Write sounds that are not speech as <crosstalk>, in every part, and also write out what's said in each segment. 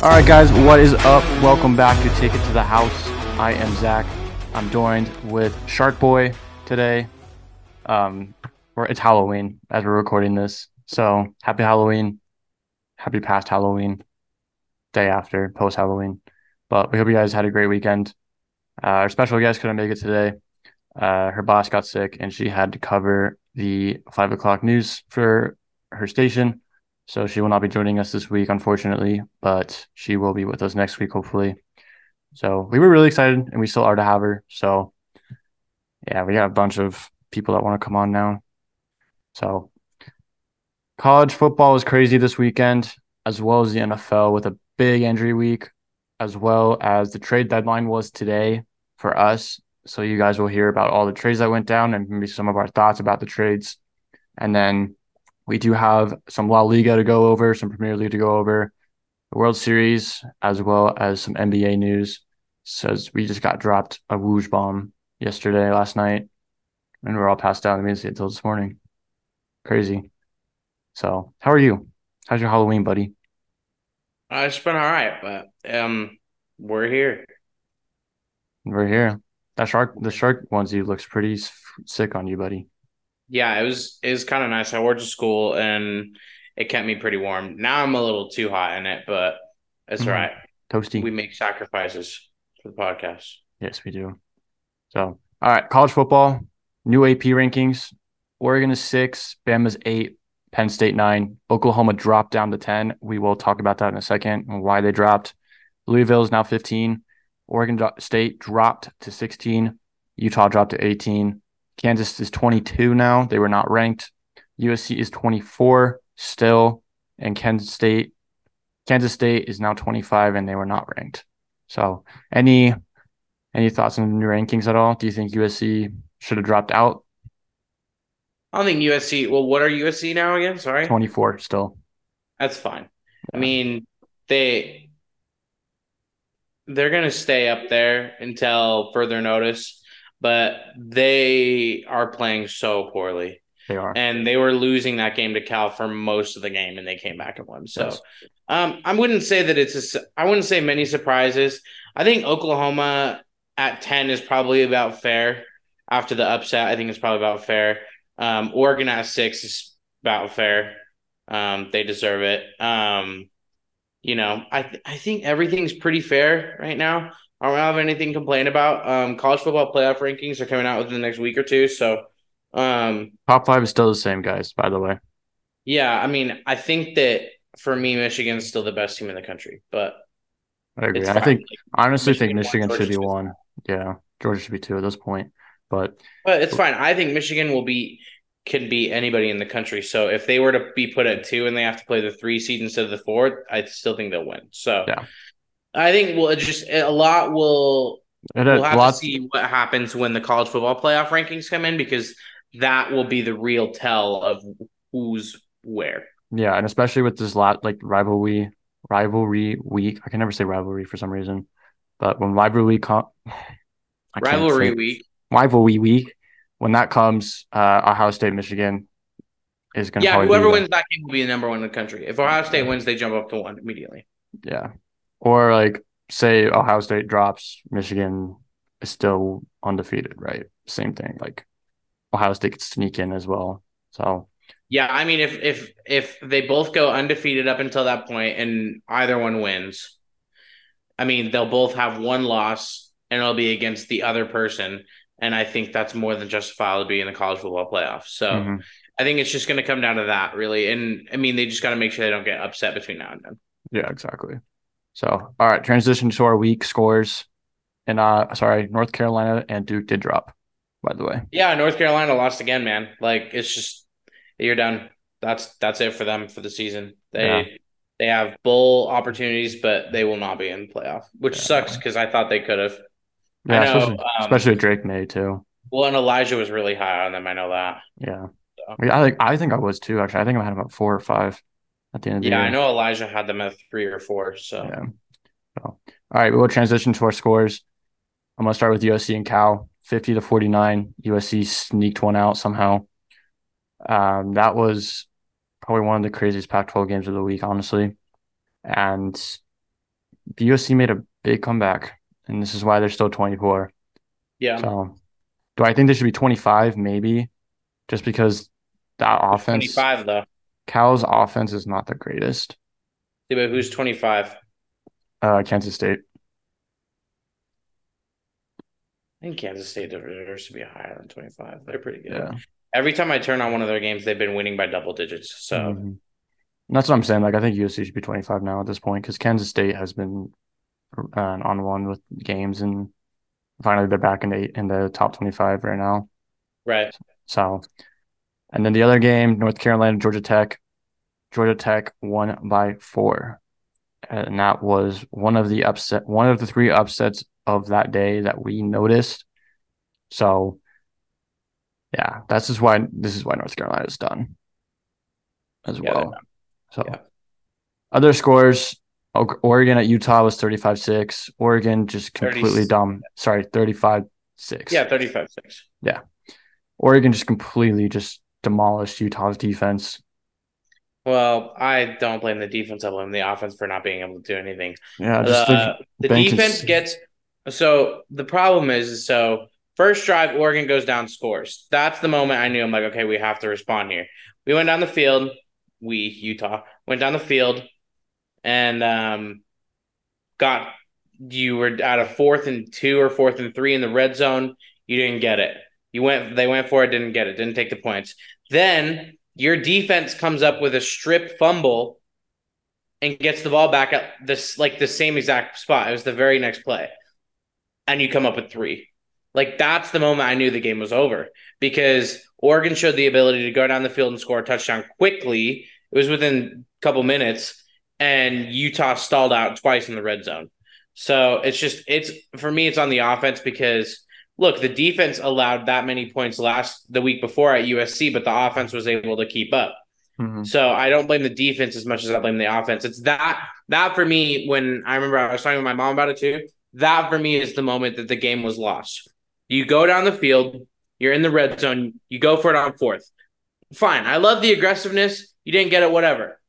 All right, guys, what is up? Welcome back to Take It to the House. I am Zach. I'm joined with Shark Boy today. Um, it's Halloween as we're recording this, so happy Halloween, happy past Halloween, day after post Halloween. But we hope you guys had a great weekend. Uh, our special guest couldn't make it today. Uh, her boss got sick and she had to cover the five o'clock news for her station. So she will not be joining us this week, unfortunately, but she will be with us next week, hopefully. So we were really excited and we still are to have her. So yeah, we got a bunch of people that want to come on now. So college football was crazy this weekend, as well as the NFL with a big injury week, as well as the trade deadline was today for us. So you guys will hear about all the trades that went down and maybe some of our thoughts about the trades. And then we do have some La Liga to go over, some Premier League to go over, the World Series, as well as some NBA news. Says we just got dropped a Woj bomb yesterday, last night, and we're all passed out. I didn't see it until this morning. Crazy. So, how are you? How's your Halloween, buddy? Uh, it's been all right, but um, we're here. We're here. That shark, the shark onesie looks pretty sick on you, buddy. Yeah, it was it was kind of nice. I wore it to school and it kept me pretty warm. Now I'm a little too hot in it, but it's mm, all right. Toasty. We make sacrifices for the podcast. Yes, we do. So, all right, college football, new AP rankings. Oregon is six, Bama's eight, Penn State nine, Oklahoma dropped down to 10. We will talk about that in a second and why they dropped. Louisville is now 15. Oregon State dropped to 16. Utah dropped to 18. Kansas is 22 now. They were not ranked. USC is 24 still, and Kansas State, Kansas State is now 25, and they were not ranked. So, any any thoughts on the new rankings at all? Do you think USC should have dropped out? I don't think USC. Well, what are USC now again? Sorry, 24 still. That's fine. Yeah. I mean, they they're gonna stay up there until further notice but they are playing so poorly. They are. And they were losing that game to Cal for most of the game and they came back and won. So yes. um, I wouldn't say that it's a, I wouldn't say many surprises. I think Oklahoma at 10 is probably about fair after the upset. I think it's probably about fair. Um, Oregon at six is about fair. Um, they deserve it. Um, you know, I th- I think everything's pretty fair right now. I don't have anything to complain about. Um, college football playoff rankings are coming out within the next week or two. So, um, top five is still the same, guys. By the way. Yeah, I mean, I think that for me, Michigan's still the best team in the country, but I agree. I think I honestly Michigan think Michigan should be one. Yeah, Georgia should be two at this point, but but it's fine. I think Michigan will be can beat anybody in the country. So if they were to be put at two and they have to play the three seed instead of the four, I still think they'll win. So yeah. I think we'll just a lot will we'll have lots, to see what happens when the college football playoff rankings come in because that will be the real tell of who's where. Yeah, and especially with this lot like rivalry rivalry week. I can never say rivalry for some reason, but when rivalry com- <sighs> rivalry week rivalry week when that comes, uh, Ohio State Michigan is going to yeah. Whoever wins that game will be the number one in the country. If Ohio State wins, they jump up to one immediately. Yeah, or like say Ohio State drops, Michigan is still undefeated, right? Same thing. Like Ohio State could sneak in as well. So yeah, I mean if if if they both go undefeated up until that point and either one wins, I mean they'll both have one loss and it'll be against the other person. And I think that's more than justifiable to be in the college football playoffs. So mm-hmm. I think it's just going to come down to that, really. And I mean, they just got to make sure they don't get upset between now and then. Yeah, exactly. So, all right, transition to our week scores. And uh sorry, North Carolina and Duke did drop, by the way. Yeah, North Carolina lost again, man. Like it's just you're done. That's that's it for them for the season. They yeah. they have bowl opportunities, but they will not be in the playoff, which yeah. sucks because I thought they could have. Yeah, know, especially, um, especially Drake Maye too. Well, and Elijah was really high on them. I know that. Yeah. So. I think I think I was too. Actually, I think I had about four or five at the end of the yeah, year. I know Elijah had them at three or four. So yeah. So, all right, we'll transition to our scores. I'm gonna start with USC and Cal, 50 to 49. USC sneaked one out somehow. Um, that was probably one of the craziest Pac-12 games of the week, honestly. And the USC made a big comeback, and this is why they're still 24. Yeah. So, do I think they should be 25? Maybe, just because that offense. 25 though. Cal's offense is not the greatest. Yeah, but who's 25? Uh, Kansas State. I think Kansas State deserves to be higher than 25. They're pretty good. Yeah. Every time I turn on one of their games, they've been winning by double digits. So Mhm. That's what I'm saying. Like, I think USC should be 25 now at this point because Kansas State has been uh, on one with games, and finally they're back in the in the top 25 right now. right. So, and then the other game, North Carolina, Georgia Tech. Georgia Tech won by four, and that was one of the upset, one of the three upsets of that day that we noticed. So, yeah, that's just why this is why North Carolina is done as Yeah, well. So, Yeah. other scores: Oregon at Utah was 35-6. Oregon just 30 completely dumb. Sorry, 35-6. Yeah, 35 6. Yeah. Oregon just completely just demolished Utah's defense. Well, I don't blame the defense. I blame the offense for not being able to do anything. Yeah, Uh, the defense cons- gets so the problem is is so first drive Oregon goes down scores. That's the moment I knew I'm like okay we have to respond here. We went down the field. We Utah went down the field and um got you were at a fourth and two or fourth and three in the red zone. You didn't get it. You went they went for it, didn't get it, didn't take the points. Then your defense comes up with a strip fumble and gets the ball back at this like the same exact spot. It was the very next play. And you come up with three. Like that's the moment I knew the game was over because Oregon showed the ability to go down the field and score a touchdown quickly. It was within a couple minutes, and Utah stalled out twice in the red zone. So it's just it's for me, it's on the offense because look, the defense allowed that many points last the week before at USC, but the offense was able to keep up. Mhm. So I don't blame the defense as much as I blame the offense. It's that that for me when I remember I was talking with my mom about it too. That for me is the moment that the game was lost. You go down the field, you're in the red zone, you go for it on fourth. Fine. I love the aggressiveness. You didn't get it, whatever.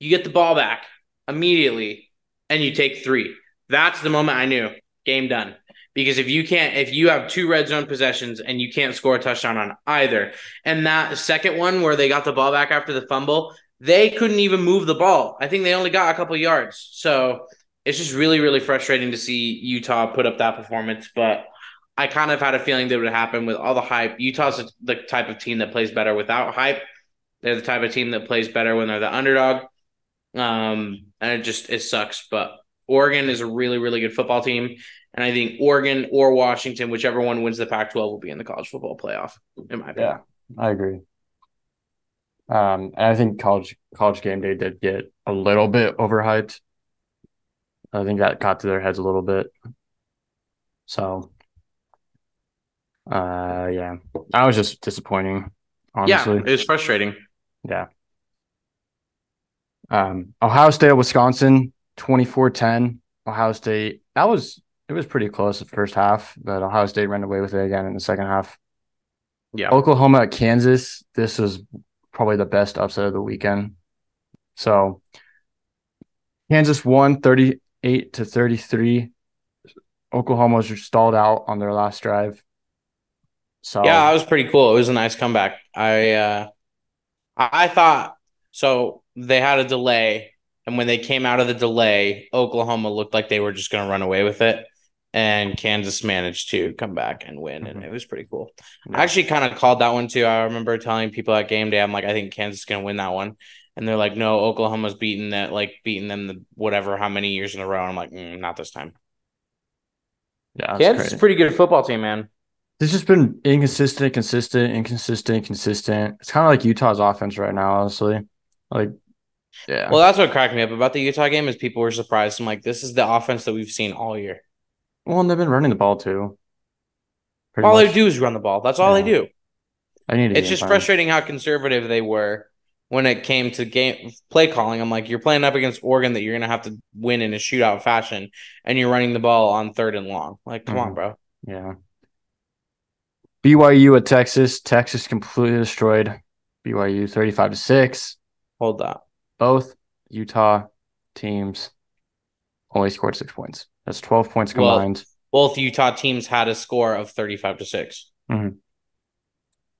You get the ball back immediately and you take three. That's the moment I knew game done. Because if you can't, if you have two red zone possessions and you can't score a touchdown on either, and that second one where they got the ball back after the fumble, they couldn't even move the ball. I think they only got a couple yards. So it's just really, really frustrating to see Utah put up that performance. But I kind of had a feeling that would happen with all the hype. Utah's the type of team that plays better without hype. They're the type of team that plays better when they're the underdog. Um, and it just it sucks. But Oregon is a really, really good football team. And I think Oregon or Washington, whichever one wins the Pac 12, will be in the college football playoff, in my opinion. Yeah, I agree. Um, and I think college college game day did get a little bit overhyped. I think that got to their heads a little bit. So, uh, yeah, that was just disappointing. Honestly, Yeah, it was frustrating. Yeah. Um, Ohio State, Wisconsin, 24-10. Ohio State, that was it was pretty close the first half, but Ohio State ran away with it again in the second half. Yeah. Oklahoma at Kansas, this was probably the best upset of the weekend. So Kansas won 38 to 33. Oklahoma was stalled out on their last drive. So Yeah, that was pretty cool. It was a nice comeback. I uh I I thought so they had a delay and when they came out of the delay, Oklahoma looked like they were just going to run away with it and Kansas managed to come back and win and Mhm. it was pretty cool. Yeah. I actually kind of called that one too. I remember telling people at game day I'm like I think Kansas is going to win that one. And they're like no, Oklahoma's beaten that like beating them the whatever how many years in a row. And I'm like mm, not this time. yeah, that's Kansas is crazy. a pretty good football team, man. It's just been inconsistent, consistent, inconsistent, consistent. It's kind of like Utah's offense right now, honestly. Like, yeah, Well, that's what cracked me up about the Utah game is people were surprised. I'm like, this is the offense that we've seen all year. well, and they've been running the ball too. Pretty all much. they do is run the ball. That's all Yeah. they do. I need a It's just plan. frustrating how conservative they were when it came to game play calling. I'm like, you're playing up against Oregon that you're gonna have to win in a shootout fashion, and you're running the ball on third and long. Like, come on, Mhm. bro. Yeah. BYU at Texas. Texas completely destroyed BYU 35 to 6. Hold that. Both Utah teams only scored six points. That's 12 points combined. Well, both Utah teams had a score of 35 to 6. Mm-hmm.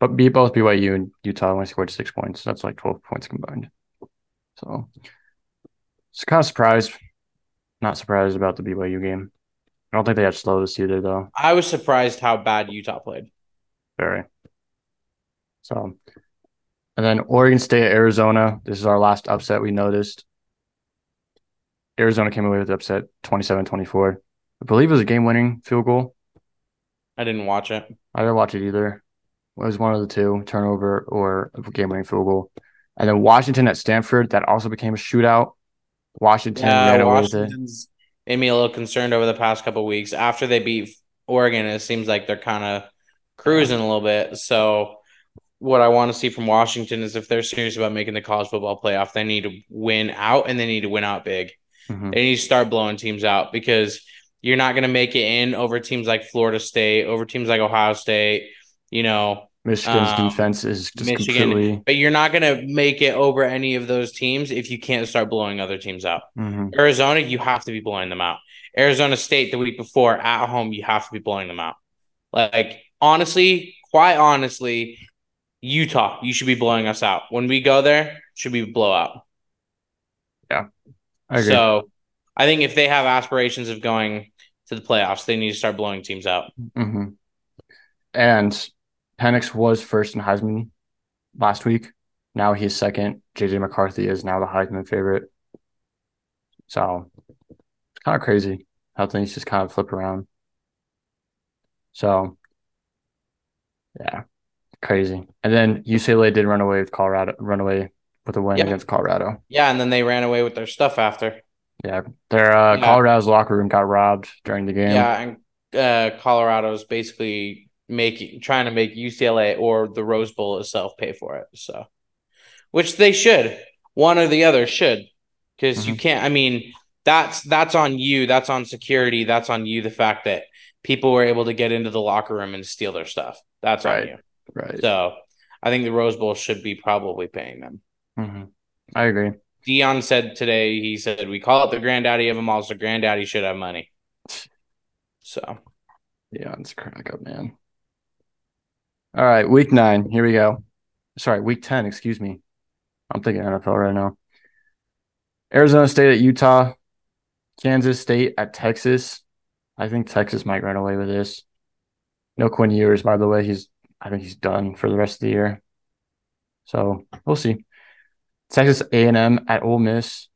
But be both BYU and Utah only scored six points. That's like 12 points combined. So it's kind of surprised. Not surprised about the BYU game. I don't think they had slows either, though. I was surprised how bad Utah played. Very. So, and then Oregon State, Arizona. This is our last upset we noticed. Arizona came away with the upset 27 24. I believe it was a game winning field goal. I didn't watch it. I didn't watch it either. It was one of the two turnover or game winning field goal. And then Washington at Stanford, that also became a shootout. Washington Yeah, ran away with it. Washington's made me a little concerned over the past couple of weeks. After they beat Oregon, it seems like they're kind of cruising a little bit. So, what I want to see from Washington is if they're serious about making the college football playoff, they need to win out and they need to win out big. Mhm. They need to start blowing teams out because you're not going to make it in over teams like Florida State, over teams like Ohio State, you know, Michigan's Um, defense is just Michigan. completely. but you're not going to make it over any of those teams if you can't start blowing other teams out. Mhm. Arizona, you have to be blowing them out. Arizona State the week before at home, you have to be blowing them out. Like honestly, quite honestly, Utah, you should be blowing us out. When we go there, should be blowout. I agree. So I think if they have aspirations of going to the playoffs, they need to start blowing teams out. hmm And Penix was first in Heisman last week. Now he's second. JJ McCarthy is now the Heisman favorite. So it's kind of crazy how things just kind of flip around. So yeah, crazy. And then UCLA did run away with Colorado, run away with a win against Colorado. Yeah, and then they ran away with their stuff after. Yeah, their uh, Yeah. Colorado's locker room got robbed during the game. Yeah, and uh, Colorado's basically making trying to make UCLA or the Rose Bowl itself pay for it. So, which they should, one or the other should, because you can't. I mean, that's that's on you. That's on security. That's on you. The fact that people were able to get into the locker room and steal their stuff. That's Right. on you. Right. So, I think the Rose Bowl should be probably paying them. hmm I agree. Deion said today. He said we call it the granddaddy of them all. So granddaddy should have money. So. Yeah, it's crack up, man. All right, week nine. Here we go. Sorry, week 10, excuse me. I'm thinking NFL right now. Arizona State at Utah, Kansas State at Texas. I think Texas might run away with this. No Quinn Ewers, by the way. He's I think he's done for the rest of the year. So we'll see. Texas A&M at Ole Miss,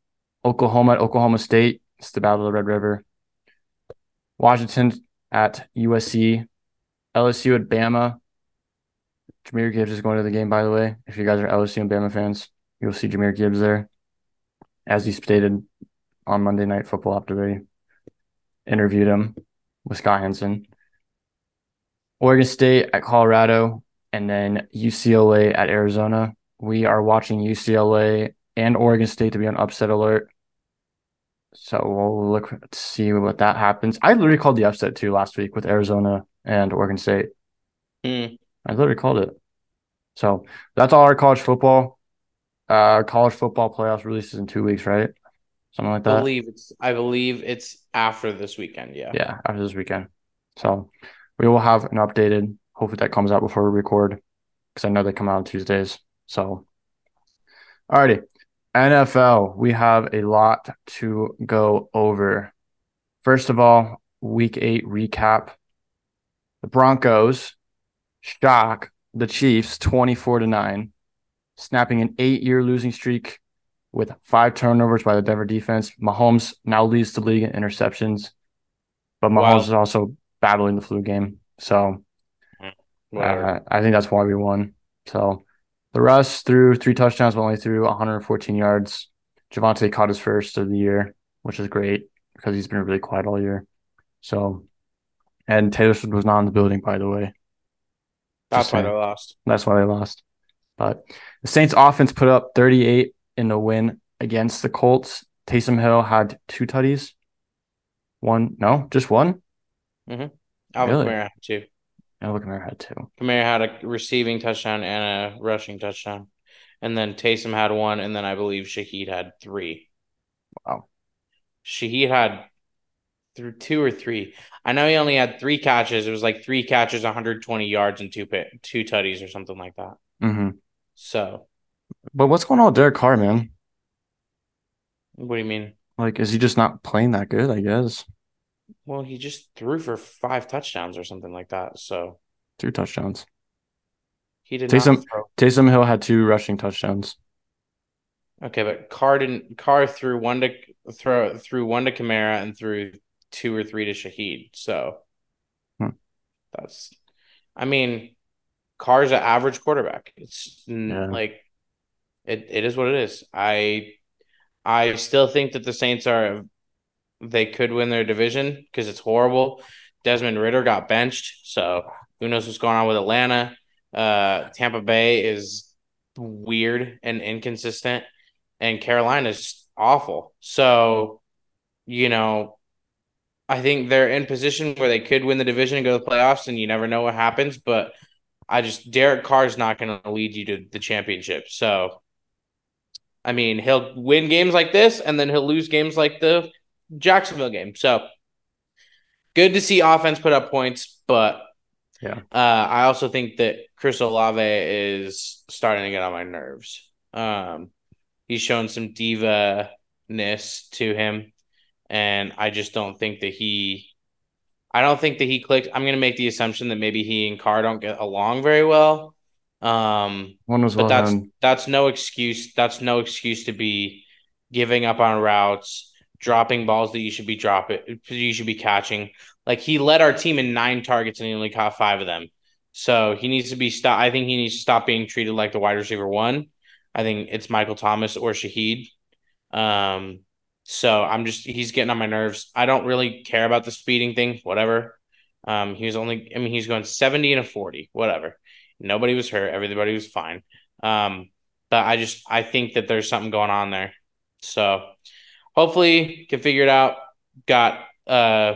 Oklahoma at Oklahoma State. It's the Battle of the Red River. Washington at USC, LSU at Bama. Jahmyr Gibbs is going to the game, by the way. If you guys are LSU and Bama fans, you'll see Jahmyr Gibbs there, as he stated on Monday Night Football after they interviewed him with Scott Henson. Oregon State at Colorado, and then UCLA at Arizona. We are watching UCLA and Oregon State to be on upset alert. So we'll look to see what that happens. I literally called the upset too last week with Arizona and Oregon State. hmm. I literally called it. So that's all our college football. Uh, college football playoffs releases in two weeks, right? Something like that. I believe it's I believe it's after this weekend. Yeah. Yeah, after this weekend. So we will have an updated. Hopefully that comes out before we record, because I know they come out on Tuesdays. So, alrighty, NFL. We have a lot to go over. First of all, Week Eight recap. The Broncos shock the Chiefs twenty-four to nine, snapping an eight-year losing streak with five turnovers by the Denver defense. Mahomes now leads the league in interceptions, but Mahomes Wow. is also battling the flu game. So uh, I think that's why we won. So the Russ threw three touchdowns, but only threw 114 yards. Javonte caught his first of the year, which is great because he's been really quiet all year. So, and Taylor Swift was not in the building, by the way. That's why they lost. That's why they lost. But the Saints offense put up 38 in the win against the Colts. Taysom Hill had two tutties. One, no, just one. Alvin Really? Kamara had two. Alvin Kamara had two. Kamara had a receiving touchdown and a rushing touchdown, and then Taysom had one, and then I believe Shaheed had three. Wow. Shaheed had through two or three. I know he only had three catches. It was like three catches, 120 yards, and two pit, two tutties or something like that. Mm-hmm. So, But what's going on with Derek Carr, man? what do you mean? Like, is he just not playing that good? I guess Well, he just threw for five touchdowns or something like that. So two touchdowns. he did Taysom- not throw. Taysom Hill had two rushing touchdowns. Okay, but Carr didn't. Carr threw one to throw threw one to Kamara and threw two or three to Shaheed. So Hmm. that's. I mean, Carr's an average quarterback. It's Yeah. like it. It is what it is. I I still think that the Saints are. They could win their division because it's horrible. Desmond Ridder got benched, so who knows what's going on with Atlanta. Uh, Tampa Bay is weird and inconsistent and Carolina's awful. So, you know, I think they're in position where they could win the division and go to the playoffs, and you never know what happens. But I just Derek Carr's not going to lead you to the championship. So, I mean, he'll win games like this, and then he'll lose games like the Jacksonville game. So, good to see offense put up points, but Yeah. uh, I also think that Chris Olave is starting to get on my nerves. Um, he's shown some diva ness to him, and I just don't think that he. I don't think that he clicked. I'm gonna make the assumption that maybe he and Carr don't get along very well. Um, One was but well that's done. that's no excuse. That's no excuse to be giving up on routes, dropping balls that you should be dropping, you should be catching. Like he led our team in nine targets and he only caught five of them. So he needs to be stop. I think he needs to stop being treated like the wide receiver one. I think it's Michael Thomas or Shaheed. Um, so I'm just he's getting on my nerves. I don't really care about the speeding thing. Whatever. Um, he was only. I mean, he's going seventy and a forty. Whatever. Nobody was hurt. Everybody was fine. Um, but I just I think that there's something going on there. So hopefully can figure it out. Got uh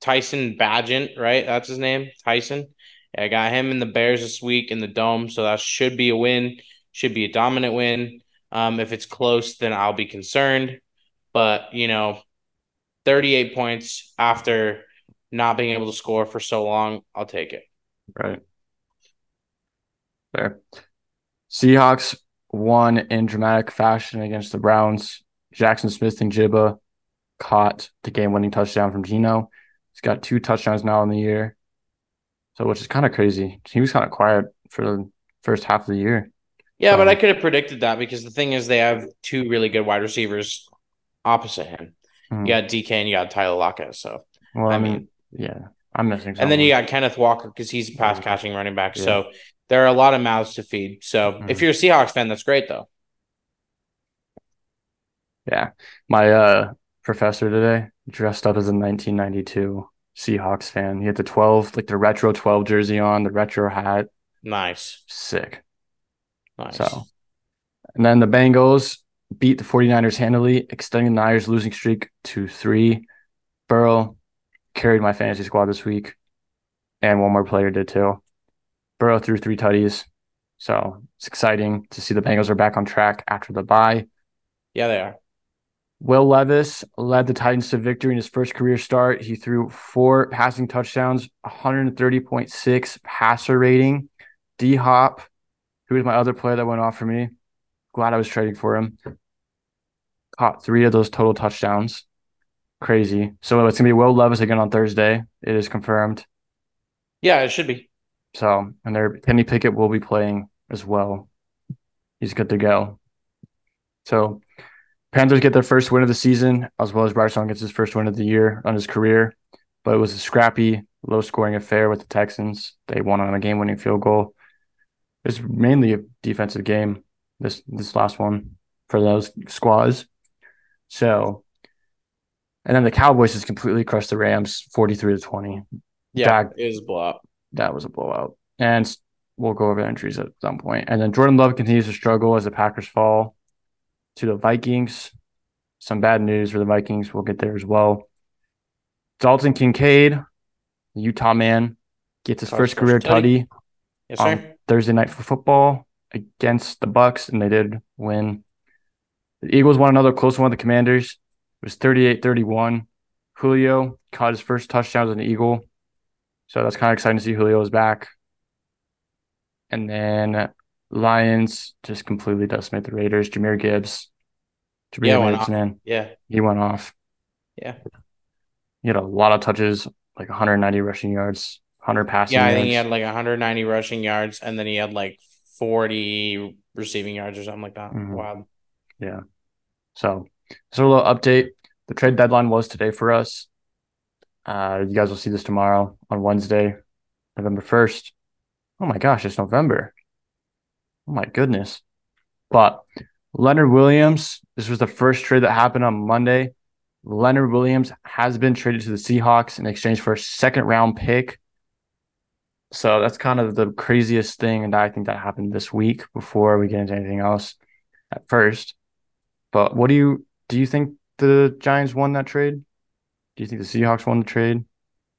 Tyson Bagent, right? That's his name. Tyson. I got him in the Bears this week in the dome, so that should be a win. Should be a dominant win. Um, if it's close, then I'll be concerned. But you know, 38 points after not being able to score for so long, I'll take it. Right. Fair. Seahawks won in dramatic fashion against the Browns. Jaxon Smith-Njigba caught the game winning touchdown from Geno. He's got two touchdowns now in the year. So which is kind of crazy. He was kind of quiet for the first half of the year. Yeah, but Um, I could have predicted that because the thing is, they have two really good wide receivers opposite him. Mhm. You got DK and you got Tyler Lockett. So, Well, I, I mean, mean- yeah, I'm missing and then you got Kenneth Walker because he's a pass catching running back. Yeah. So there are a lot of mouths to feed. So if Mhm. you're a Seahawks fan, that's great though. Yeah. My uh professor today dressed up as a 1992 Seahawks fan. He had the 12, like the retro 12 jersey on, the retro hat. Nice, Sick. nice. So, and then the Bengals beat the 49ers handily, extending the Niners losing streak to three. Burrow carried my fantasy squad this week, and one more player did too. Burrow threw three tutties. So it's exciting to see the Bengals are back on track after the bye. yeah, they are. Will Levis led the Titans to victory in his first career start. He threw four passing touchdowns, 130.6 passer rating. D Hop, who was my other player that went off for me, glad I was trading for him, caught three of those total touchdowns. Crazy. So it's going to be Will Levis again on Thursday. It is confirmed. Yeah, it should be. So, and there, Kenny Pickett will be playing as well. He's good to go. So, Panthers get their first win of the season, as well as Bryce Young gets his first win of the year on his career. But it was a scrappy, low scoring affair with the Texans. They won on a game winning field goal. It's mainly a defensive game, this this last one for those squads. So, and then the Cowboys just completely crushed the Rams 43 to 20 Yeah, it is a blowout. that was a blowout. And we'll go over injuries at some point. And then Jordan Love continues to struggle as the Packers fall to the Vikings. Some bad news for the Vikings. We'll get there as well. Dalton Kincaid, the Utah man, gets his first career tutty. Yes, sir. on Thursday night for football against the Bucs, and they did win. The Eagles won another close one with the Commanders. was 38-31. Julio caught his first touchdown as an Eagle. So that's kind of exciting to see Julio is back. And then Lions just completely decimate the Raiders. Jahmyr Gibbs. Jahmyr yeah, Gibbs, man. Yeah. He went off. Yeah. He had a lot of touches, like 190 rushing yards, 100 passing Yeah, I yards. think he had like 190 rushing yards, and then he had like 40 receiving yards or something like that. Mm-hmm. Wow. Yeah. So, so a little update. The trade deadline was today for us. Uh, you guys will see this tomorrow on Wednesday, November 1st. Oh my gosh, it's November. Oh my goodness. But Leonard Williams, this was the first trade that happened on Monday. Leonard Williams has been traded to the Seahawks in exchange for a second round pick. So that's kind of the craziest thing. And I think that happened this week before we get into anything else at first. But what do you do you think the Giants won that trade? Do you think the Seahawks won the trade?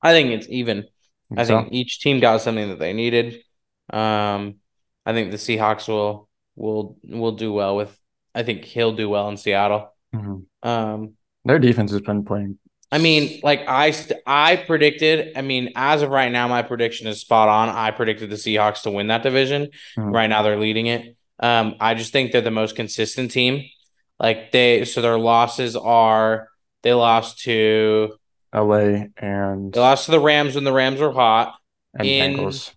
I think it's even. Think I think so? each team got something that they needed. Um, I think the Seahawks will will will do well with. I think he'll do well in Seattle. Mm-hmm. Um, their defense has been playing. I mean, like I I predicted. I mean, as of right now, my prediction is spot on. I predicted the Seahawks to win that division. Mm-hmm. Right now, they're leading it. Um, I just think they're the most consistent team. Like they, so their losses are they lost to LA and they lost to the Rams when the Rams were hot. And in, Bengals.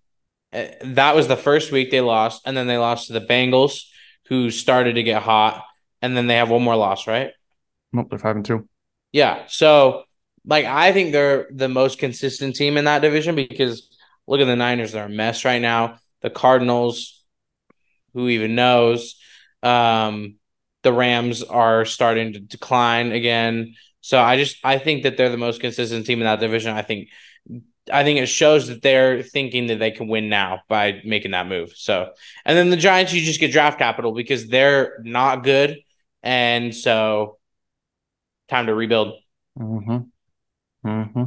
Uh, that was the first week they lost, and then they lost to the Bengals, who started to get hot, and then they have one more loss, right? Nope, they're five and two. Yeah, so like I think they're the most consistent team in that division because look at the Niners; they're a mess right now. The Cardinals, who even knows? Um, the Rams are starting to decline again. So I just I think that they're the most consistent team in that division. I think I think it shows that they're thinking that they can win now by making that move. So and then the Giants, you just get draft capital because they're not good, and so time to rebuild. Hmm. Hmm.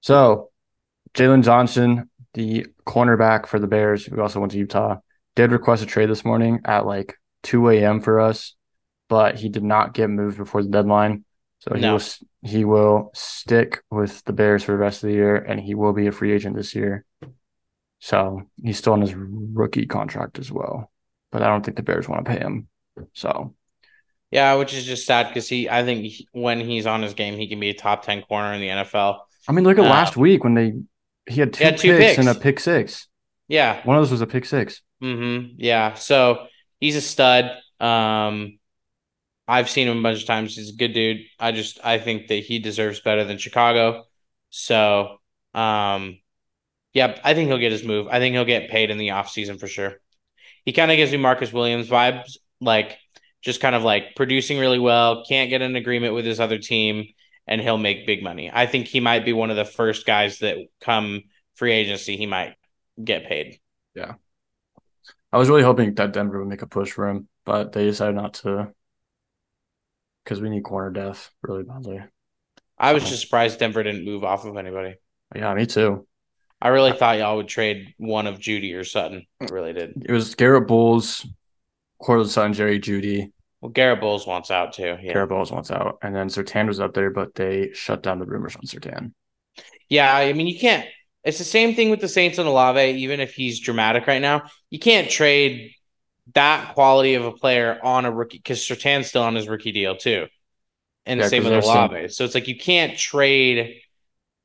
So Jaylon Johnson, the cornerback for the Bears, who also went to Utah, did request a trade this morning at like 2 a.m. for us, but he did not get moved before the deadline. So he no. will he will stick with the Bears for the rest of the year, and he will be a free agent this year. So he's still on his rookie contract as well, but I don't think the Bears want to pay him. So yeah, which is just sad because he, I think he, when he's on his game, he can be a top ten corner in the NFL. I mean, look at uh, last week when they he had two, he had two picks, picks, and a pick six. Yeah, one of those was a pick 6 Mm-hmm. Yeah, so he's a stud. Um, I've seen him a bunch of times. He's a good dude. I just I think that he deserves better than Chicago. So, um, yeah, I think he'll get his move. I think he'll get paid in the offseason for sure. He kind of gives me Marcus Williams vibes, like just kind of like producing really well, can't get an agreement with his other team, and he'll make big money. I think he might be one of the first guys that come free agency, he might get paid. Yeah. I was really hoping that Denver would make a push for him, but they decided not to because we need corner depth really badly. I was um, just surprised Denver didn't move off of anybody. Yeah, me too. I really thought y'all would trade one of Jeudy or Sutton. I really did. It was Garett Bolles, Courtland Sutton, Jerry Jeudy. Well, Garett Bolles wants out too. Yeah. Garett Bolles wants out, and then Surtain was up there, but they shut down the rumors on Surtain. Yeah, I mean you can't it's the same thing with the Saints and Olave, even if he's dramatic right now. You can't trade that quality of a player on a rookie because Surtain's still on his rookie deal too. And yeah, same with Olave. Some... So it's like you can't trade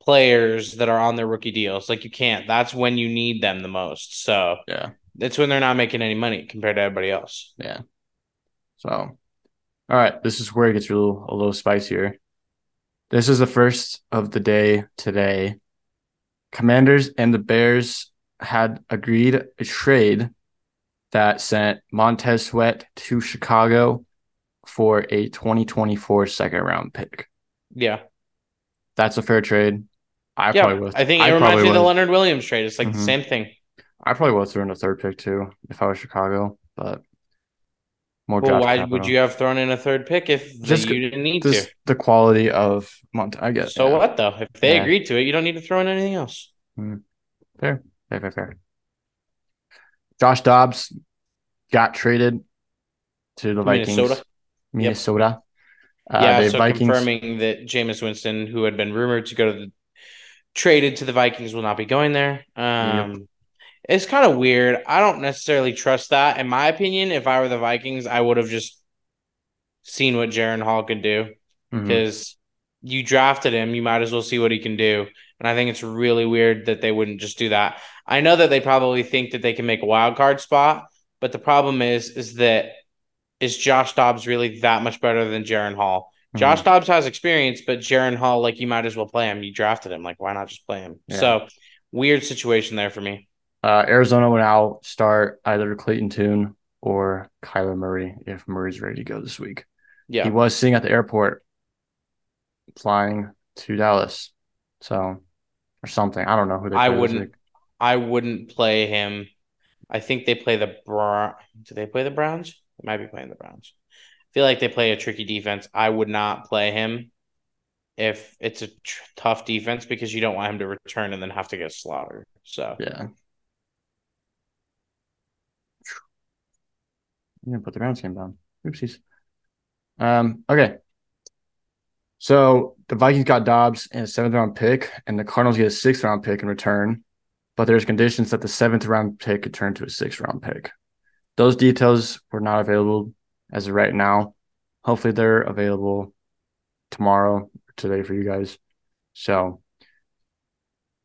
players that are on their rookie deals. Like you can't. That's when you need them the most. So yeah. That's when they're not making any money compared to everybody else. Yeah. So all right. This is where it gets a little a little spicier. This is the first of the day today Commanders and the Bears had agreed a trade that sent Montez Sweat to Chicago for a 2024 second round pick. Yeah. That's a fair trade. I yeah, probably would. I think it I reminds me of the Leonard Williams trade. It's like mm-hmm. the same thing. I probably would have thrown a third pick too if I was Chicago, but more. Well, why capital. would you have thrown in a third pick if just you didn't need to? The quality of Montez. I guess. So yeah. what though? If they yeah. agreed to it, you don't need to throw in anything else. Mm. Fair, fair, fair, fair. Josh Dobbs got traded to the Vikings. Minnesota. Minnesota. Uh, yeah, so Vikings... confirming that Jameis Winston, who had been rumored to go to the traded to the Vikings, will not be going there. Um, yep. It's kind of weird. I don't necessarily trust that. In my opinion, if I were the Vikings, I would have just seen what Jaren Hall could do because mm-hmm. You drafted him. You might as well see what he can do. And I think it's really weird that they wouldn't just do that. I know that they probably think that they can make a wild card spot, but the problem is, is that is Josh Dobbs really that much better than Jaren Hall? Mm-hmm. Josh Dobbs has experience, but Jaren Hall, like you might as well play him. You drafted him, like why not just play him? Yeah. So weird situation there for me. Uh, Arizona will now start either Clayton Tune or Kyler Murray if Murray's ready to go this week. Yeah, he was sitting at the airport, flying to Dallas, so or something. I don't know who they. I wouldn't. I wouldn't play him. I think they play the Brown. Do they play the Browns? They might be playing the Browns. I feel like they play a tricky defense. I would not play him if it's a tr- tough defense because you don't want him to return and then have to get slaughtered. So yeah. I'm gonna put the Browns game down. Oopsies. Um. Okay. So the Vikings got Dobbs in a seventh round pick, and the Cardinals get a sixth round pick in return. But there's conditions that the seventh round pick could turn to a sixth round pick. Those details were not available as of right now. Hopefully, they're available tomorrow or today for you guys. So,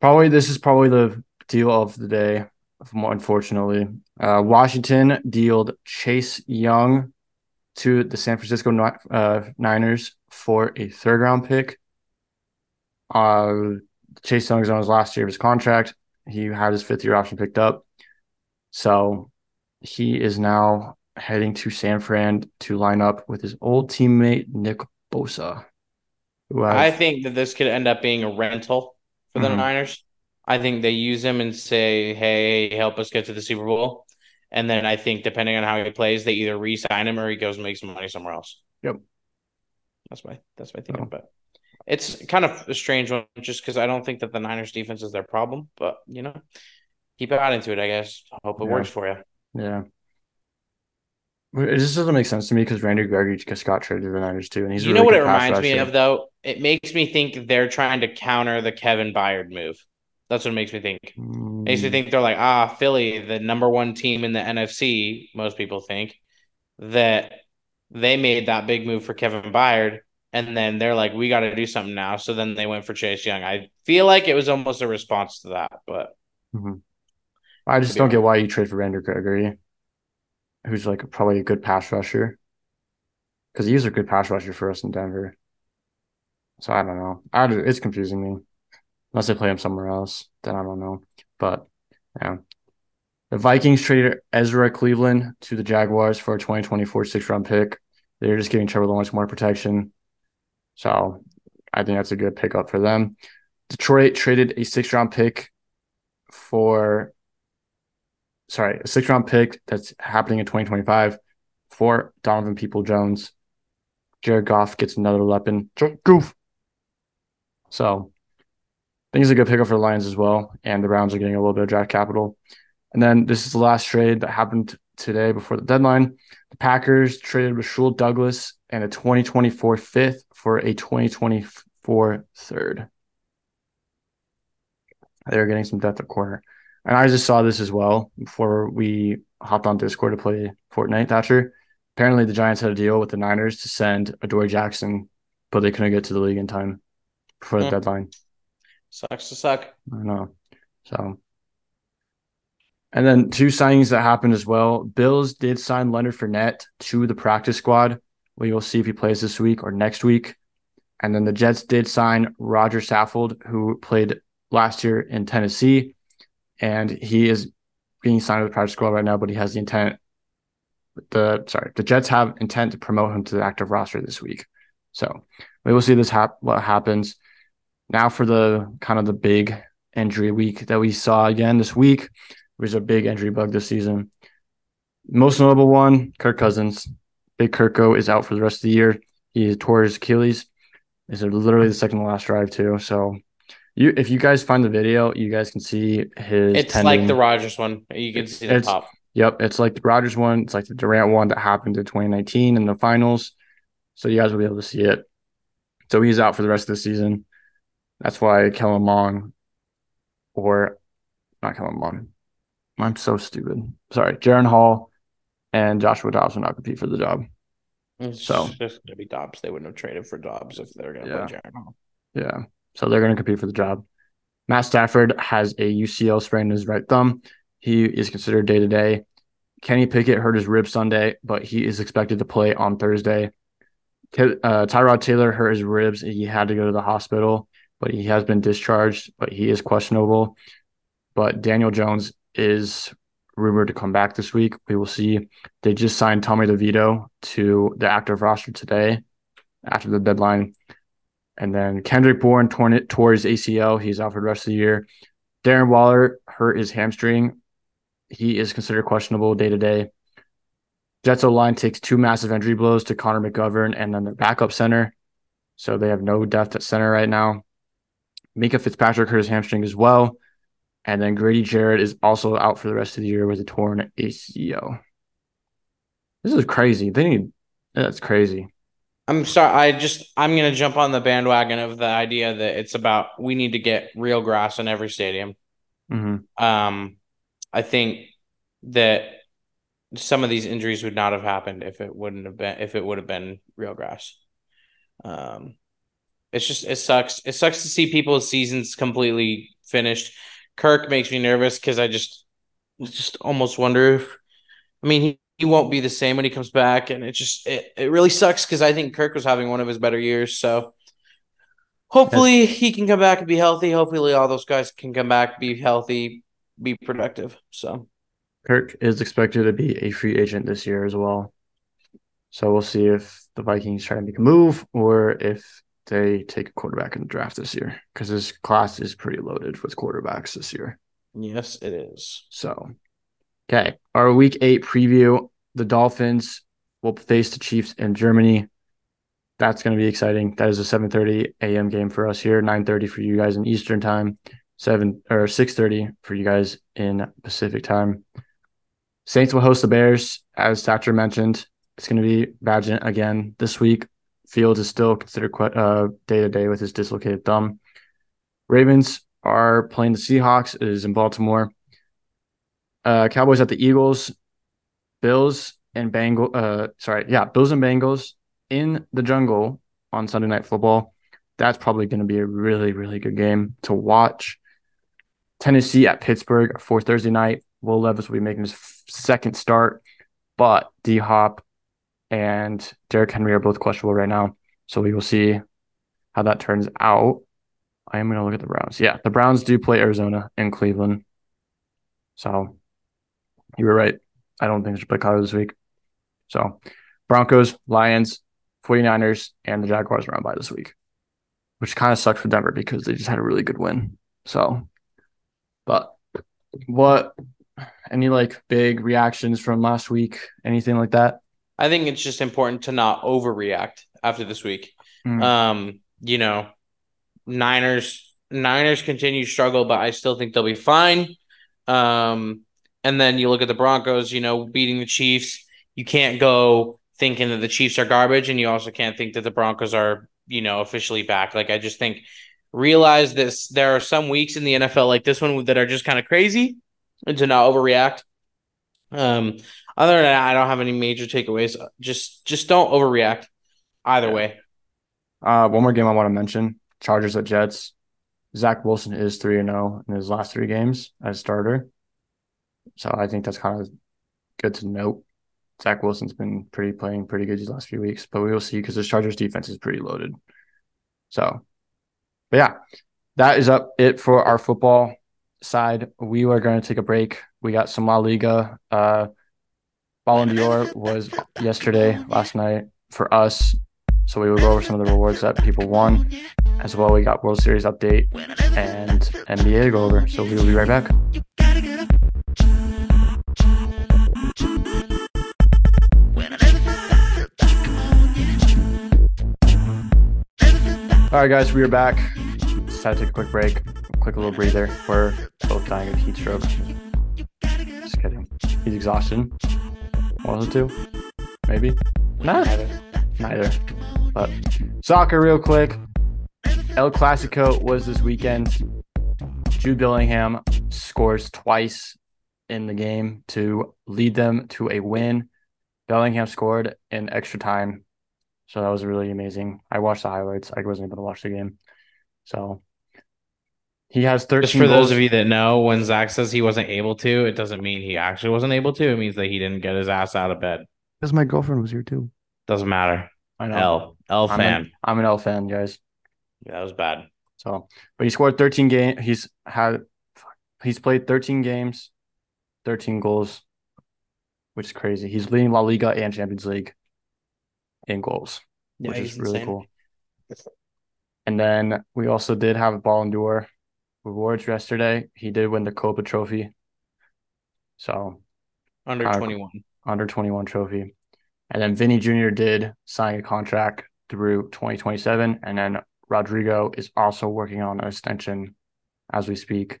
probably this is probably the deal of the day. Unfortunately, uh, Washington dealed Chase Young to the San Francisco uh, Niners for a third round pick. Uh, Chase Young is on his last year of his contract. He had his fifth year option picked up. So he is now heading to San Fran to line up with his old teammate Nick Bosa. I think that this could end up being a rental for the mm-hmm. Niners. I think they use him and say, "Hey, help us get to the Super Bowl," and then I think depending on how he plays, they either re-sign him or he goes and makes some money somewhere else. Yep, that's my that's my thinking. Oh. But it's kind of a strange one, just because I don't think that the Niners defense is their problem. But you know, keep adding to it. I guess. Hope it yeah. works for you. Yeah. It just doesn't make sense to me because Randy Gregory just got traded to the Niners too, and he's you know what it reminds me of though. It makes me think they're trying to counter the Kevin Byard move. That's what it makes me think. Mm. Makes me think they're like, ah, Philly, the number one team in the NFC. Most people think that they made that big move for Kevin Byard, and then they're like, we got to do something now. So then they went for Chase Young. I feel like it was almost a response to that, but mm-hmm. I just don't get why you trade for Randy Gregory who's like probably a good pass rusher. Because he's a good pass rusher for us in Denver. So I don't know. I, it's confusing me. Unless they play him somewhere else, then I don't know. But yeah. The Vikings traded Ezra Cleveland to the Jaguars for a 2024 six round pick. They're just giving Trevor Lawrence more protection. So I think that's a good pickup for them. Detroit traded a six round pick for sorry, a six round pick that's happening in 2025 for Donovan Peoples-Jones. Jared Goff gets another weapon. Goof. So think it's a good pickup for the Lions as well. And the Browns are getting a little bit of draft capital. And then this is the last trade that happened today before the deadline. The Packers traded Rasul Douglas and a 2024 fifth for a 2024 third. They're getting some depth at corner. And I just saw this as well before we hopped on Discord to play Fortnite, Thatcher. Apparently, the Giants had a deal with the Niners to send Adoree' Jackson, but they couldn't get to the league in time for the mm. deadline. Sucks to suck. I know. So, and then two signings that happened as well. Bills did sign Leonard Fournette to the practice squad. We will see if he plays this week or next week. And then the Jets did sign Rodger Saffold, who played last year in Tennessee and he is being signed with the practice squad right now, but he has the intent. The sorry, the Jets have intent to promote him to the active roster this week. So we will see this hap- what happens. Now for the kind of the big injury week that we saw again this week. There was a big injury bug this season. Most notable one, Kirk Cousins. Big Kirko is out for the rest of the year. He tore his Achilles. Is literally the second to last drive too. So you, if you guys find the video, you guys can see his. It's tendon. like the Rodgers one. You can see the top. Yep, it's like the Rodgers one. It's like the Durant one that happened in 2019 in the finals. So you guys will be able to see it. So he's out for the rest of the season. That's why Kellen Mond or not Kellen Mond. I'm so stupid. Sorry. Jaren Hall and Joshua Dobbs will not compete for the job. It's So- just gonna be Dobbs. They wouldn't have traded for Dobbs if they're gonna Yeah. play Jaren Hall. Yeah. So they're going to compete for the job. Matt Stafford has a UCL sprain in his right thumb. He is considered day to day. Kenny Pickett hurt his rib Sunday, but he is expected to play on Thursday. Uh, Tyrod Taylor hurt his ribs. He had to go to the hospital, but he has been discharged, but he is questionable. But Daniel Jones is rumored to come back this week. We will see. They just signed Tommy DeVito to the active roster today after the deadline. And then Kendrick Bourne torn it, tore his ACL. He's out for the rest of the year. Darren Waller hurt his hamstring. He is considered questionable day to day. Jets line takes two massive injury blows to Connor McGovern and then their backup center. So they have no depth at center right now. Minkah Fitzpatrick hurt his hamstring as well. And then Grady Jarrett is also out for the rest of the year with a torn ACL. This is crazy. They need that's crazy. I'm sorry. I just I'm gonna jump on the bandwagon of the idea that it's about we need to get real grass in every stadium. hmm Um, I think that some of these injuries would not have happened if it wouldn't have been if it would have been real grass. Um, it's just it sucks. It sucks to see people's seasons completely finished. Kirk makes me nervous because I just just almost wonder if I mean he, he won't be the same when he comes back, and it just it, it really sucks because I think Kirk was having one of his better years. So hopefully he can come back and be healthy. Hopefully all those guys can come back, be healthy, be productive. So Kirk is expected to be a free agent this year as well. So we'll see if the Vikings try to make a move or if they take a quarterback in the draft this year because this class is pretty loaded with quarterbacks this year. yes, it is. So, okay, our week eight preview the Dolphins will face the Chiefs in Germany. That's going to be exciting. That is a 7:30 a.m. game for us here, 9:30 for you guys in Eastern time, 7 or 6:30 for you guys in Pacific time. Saints will host the Bears, as Thatcher mentioned. It's going to be Bagent again this week. Fields is still considered quite day to day with his dislocated thumb. Ravens are playing the Seahawks. It is in Baltimore. Uh, Cowboys at the Eagles. Bills and Bengal. Uh, sorry, yeah, Bills and Bengals in the jungle on Sunday Night Football. That's probably going to be a really, really good game to watch. Tennessee at Pittsburgh for Thursday night. Will Levis will be making his second start, but D Hop and Derrick Henry are both questionable right now. So we will see how that turns out. I am going to look at the Browns. Yeah, the Browns do play Arizona and Cleveland. So you were right. I don't think they should play Colorado this week. So Broncos, Lions, 49ers, and the Jaguars are on by this week, which kind of sucks for Denver because they just had a really good win. So, but what, any like big reactions from last week? Anything like that? I think it's just important to not overreact after this week. Mm. Um, you know, Niners Niners continue struggle, but I still think they'll be fine. Um, and then you look at the Broncos, you know, beating the Chiefs. You can't go thinking that the Chiefs are garbage, and you also can't think that the Broncos are, you know, officially back. Like I just think realize this there are some weeks in the NFL like this one that are just kind of crazy and to not overreact. Um, other than that, I don't have any major takeaways. Just just don't overreact either way. Uh, one more game I want to mention Chargers at Jets. Zach Wilson is 3 and 0 in his last three games as starter. So I think that's kind of good to note. Zach Wilson's been pretty playing pretty good these last few weeks, but we will see because the Chargers defense is pretty loaded. So, but yeah, that is up it for our football side. We are going to take a break. We got some La Liga. Uh, Ballon d'Or <laughs> was yesterday, last night for us. So we will go over some of the rewards that people won. As well, we got World Series update and NBA to go over. So we will be right back. All right, guys, we are back. Just had to take a quick break, quick little breather. We're both dying of heat stroke. Heat exhaustion. One of the two, maybe. Nah, neither. But soccer, real quick. El Clasico was this weekend. Jude Bellingham scores twice in the game to lead them to a win. Bellingham scored in extra time. So that was really amazing. I watched the highlights. I wasn't able to watch the game. So he has 13 Just for goals. those of you that know, when Zach says he wasn't able to, it doesn't mean he actually wasn't able to. It means that he didn't get his ass out of bed. Because my girlfriend was here too. Doesn't matter. I know. L L I'm fan. An, I'm an L fan, guys. Yeah, that was bad. So, but he scored 13 games. He's had he's played 13 games, 13 goals, which is crazy. He's leading La Liga and Champions League in goals, yeah, which is really insane. cool. And then we also did have a Ball Ballon d'Or rewards yesterday. He did win the Kopa Trophy. So under 21. Under 21 trophy. And then Vini Jr. did sign a contract through 2027. And then Rodrygo is also working on an extension as we speak.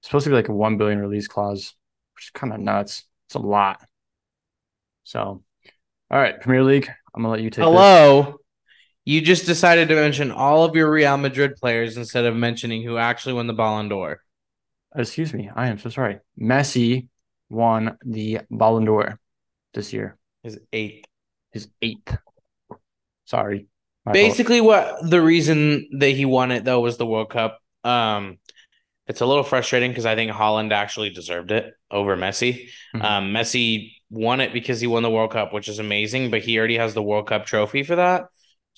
It's supposed to be like a 1 billion release clause, which is kind of nuts. It's a lot. So, all right, Premier League, I'm going to let you take Hello. This. You just decided to mention all of your Real Madrid players instead of mentioning who actually won the Ballon d'Or. Excuse me. I am so sorry. Messi won the Ballon d'Or this year. His eighth. His eighth. Sorry. Basically, fault. what the reason that he won it though was the World Cup. Um, it's a little frustrating because I think Haaland actually deserved it over Messi. Mm-hmm. Um, Messi won it because he won the World Cup, which is amazing, but he already has the World Cup trophy for that.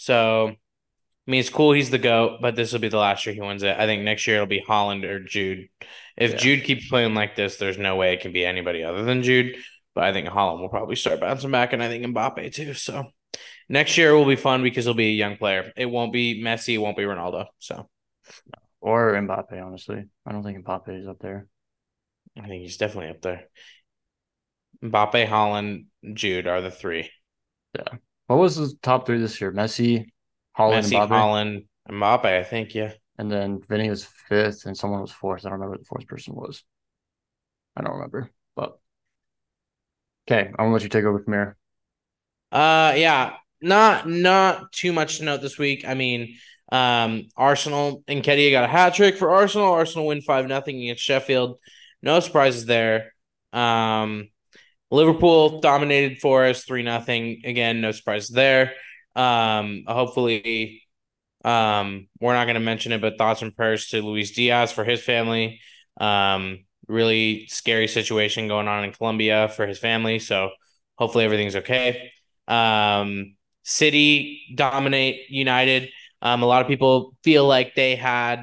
So, I mean, it's cool he's the GOAT, but this will be the last year he wins it. I think next year it'll be Haaland or Jude. If yeah. Jude keeps playing like this, there's no way it can be anybody other than Jude. But I think Haaland will probably start bouncing back, and I think Mbappe too. So next year will be fun because he'll be a young player. It won't be Messi, it won't be Ronaldo. So or Mbappe, honestly. I don't think Mbappe is up there. I think he's definitely up there. Mbappe, Haaland, Jude are the three. Yeah. What was the top three this year? Messi, Haaland, Messi, Mbappe? Haaland, Mbappe, I think, yeah. And then Vini was fifth and someone was fourth. I don't remember what the fourth person was. I don't remember. But okay, I'm gonna let you take over from here. Uh yeah. Not not too much to note this week. I mean, um, Arsenal and Nketiah got a hat trick for Arsenal. Arsenal win five nothing against Sheffield. No surprises there. Um, Liverpool dominated for us three nothing again. No surprise there. Um, hopefully, um, we're not going to mention it, but thoughts and prayers to Luis Diaz for his family. Um, really scary situation going on in Colombia for his family. So hopefully everything's okay. Um, City dominate United. Um, a lot of people feel like they had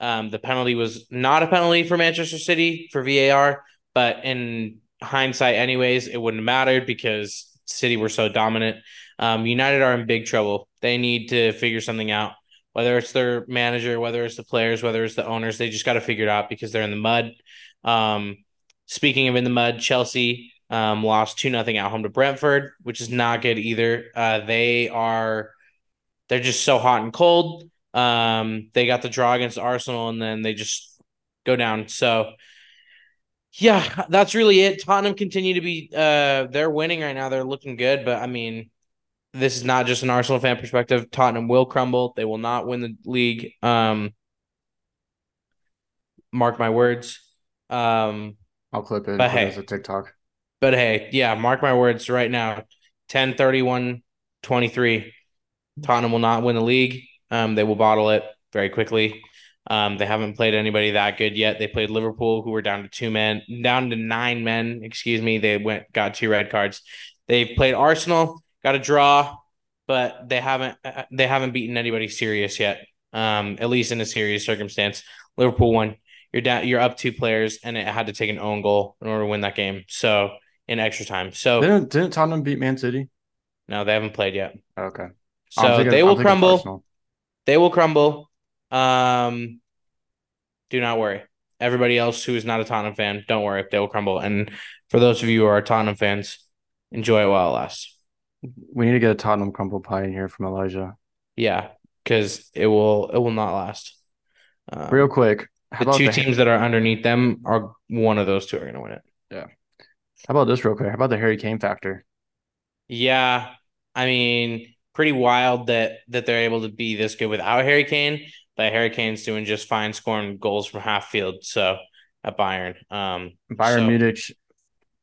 um, the penalty was not a penalty for Manchester City for VAR, but in hindsight, anyways, it wouldn't have mattered because City were so dominant. Um, United are in big trouble. They need to figure something out. Whether it's their manager, whether it's the players, whether it's the owners, they just got to figure it out because they're in the mud. Um, speaking of in the mud, Chelsea um, lost two nothing at home to Brentford, which is not good either. Uh, they are they're just so hot and cold. Um, they got the draw against Arsenal, and then they just go down. So yeah, that's really it. Tottenham continue to be uh they're winning right now. They're looking good, but I mean, this is not just an Arsenal fan perspective. Tottenham will crumble. They will not win the league. Um mark my words. Um I'll clip it but hey, as a TikTok. But hey, yeah, mark my words right now. 10 31 23. Tottenham will not win the league. Um, they will bottle it very quickly. Um, they haven't played anybody that good yet. They played Liverpool, who were down to two men, down to nine men. Excuse me. They went got two red cards. They've played Arsenal, got a draw, but they haven't they haven't beaten anybody serious yet. Um, at least in a serious circumstance. Liverpool won. You're down. You're up two players, and it had to take an own goal in order to win that game. So in extra time. So didn't, didn't Tottenham beat Man City? No, they haven't played yet. Okay. So they will crumble. They will crumble. Um, do not worry. Everybody else who is not a Tottenham fan, don't worry. If they will crumble. And for those of you who are Tottenham fans, enjoy it while it lasts. We need to get a Tottenham crumble pie in here from Elijah. Yeah, because it will it will not last. Um, Real quick, the two the... teams that are underneath them are one of those two are going to win it. Yeah. How about this real quick? How about the Harry Kane factor? Yeah, I mean, pretty wild that that they're able to be this good without Harry Kane. But Harry Kane's doing just fine, scoring goals from half field. So at Bayern, um, Bayern so, Munich.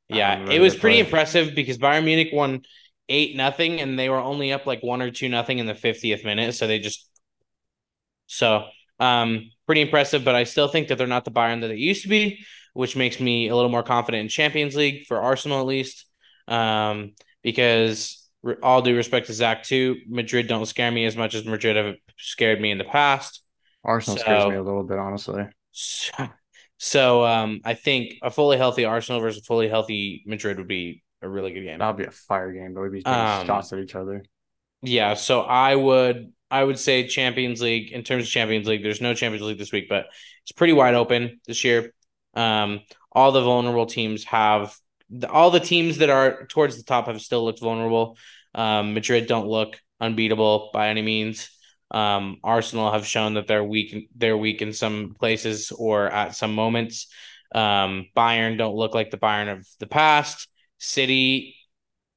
Yeah, it was pretty play. impressive because Bayern Munich won eight nothing, and they were only up like one or two nothing in the fiftieth minute. So they just so um pretty impressive. But I still think that they're not the Bayern that they used to be, which makes me a little more confident in Champions League for Arsenal at least. Um, because all due respect to Zach too, Madrid don't scare me as much as Madrid have scared me in the past. Arsenal so, scares me a little bit, honestly. So, so um, I think a fully healthy Arsenal versus a fully healthy Madrid would be a really good game. That'd be a fire game, but we'd be um, shots at each other. Yeah, so I would I would say Champions League in terms of Champions League. There's no Champions League this week, but it's pretty wide open this year. Um, all the vulnerable teams have the, all the teams that are towards the top have still looked vulnerable. Um, Madrid don't look unbeatable by any means. Um, Arsenal have shown that they're weak. They're weak in some places or at some moments. Um, Bayern don't look like the Bayern of the past. City,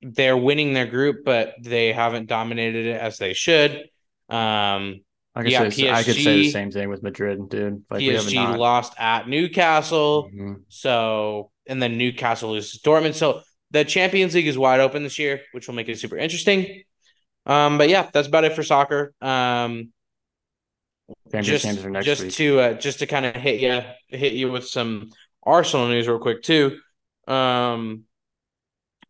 they're winning their group, but they haven't dominated it as they should. Um, I could, yeah, say, PSG, I could say the same thing with Madrid, dude. Like PSG lost at Newcastle, mm-hmm. so and then Newcastle loses Dortmund. So the Champions League is wide open this year, which will make it super interesting. Um, but yeah, that's about it for soccer. Um, just, just week. to uh, just to kind of hit you hit you with some Arsenal news real quick too. Um,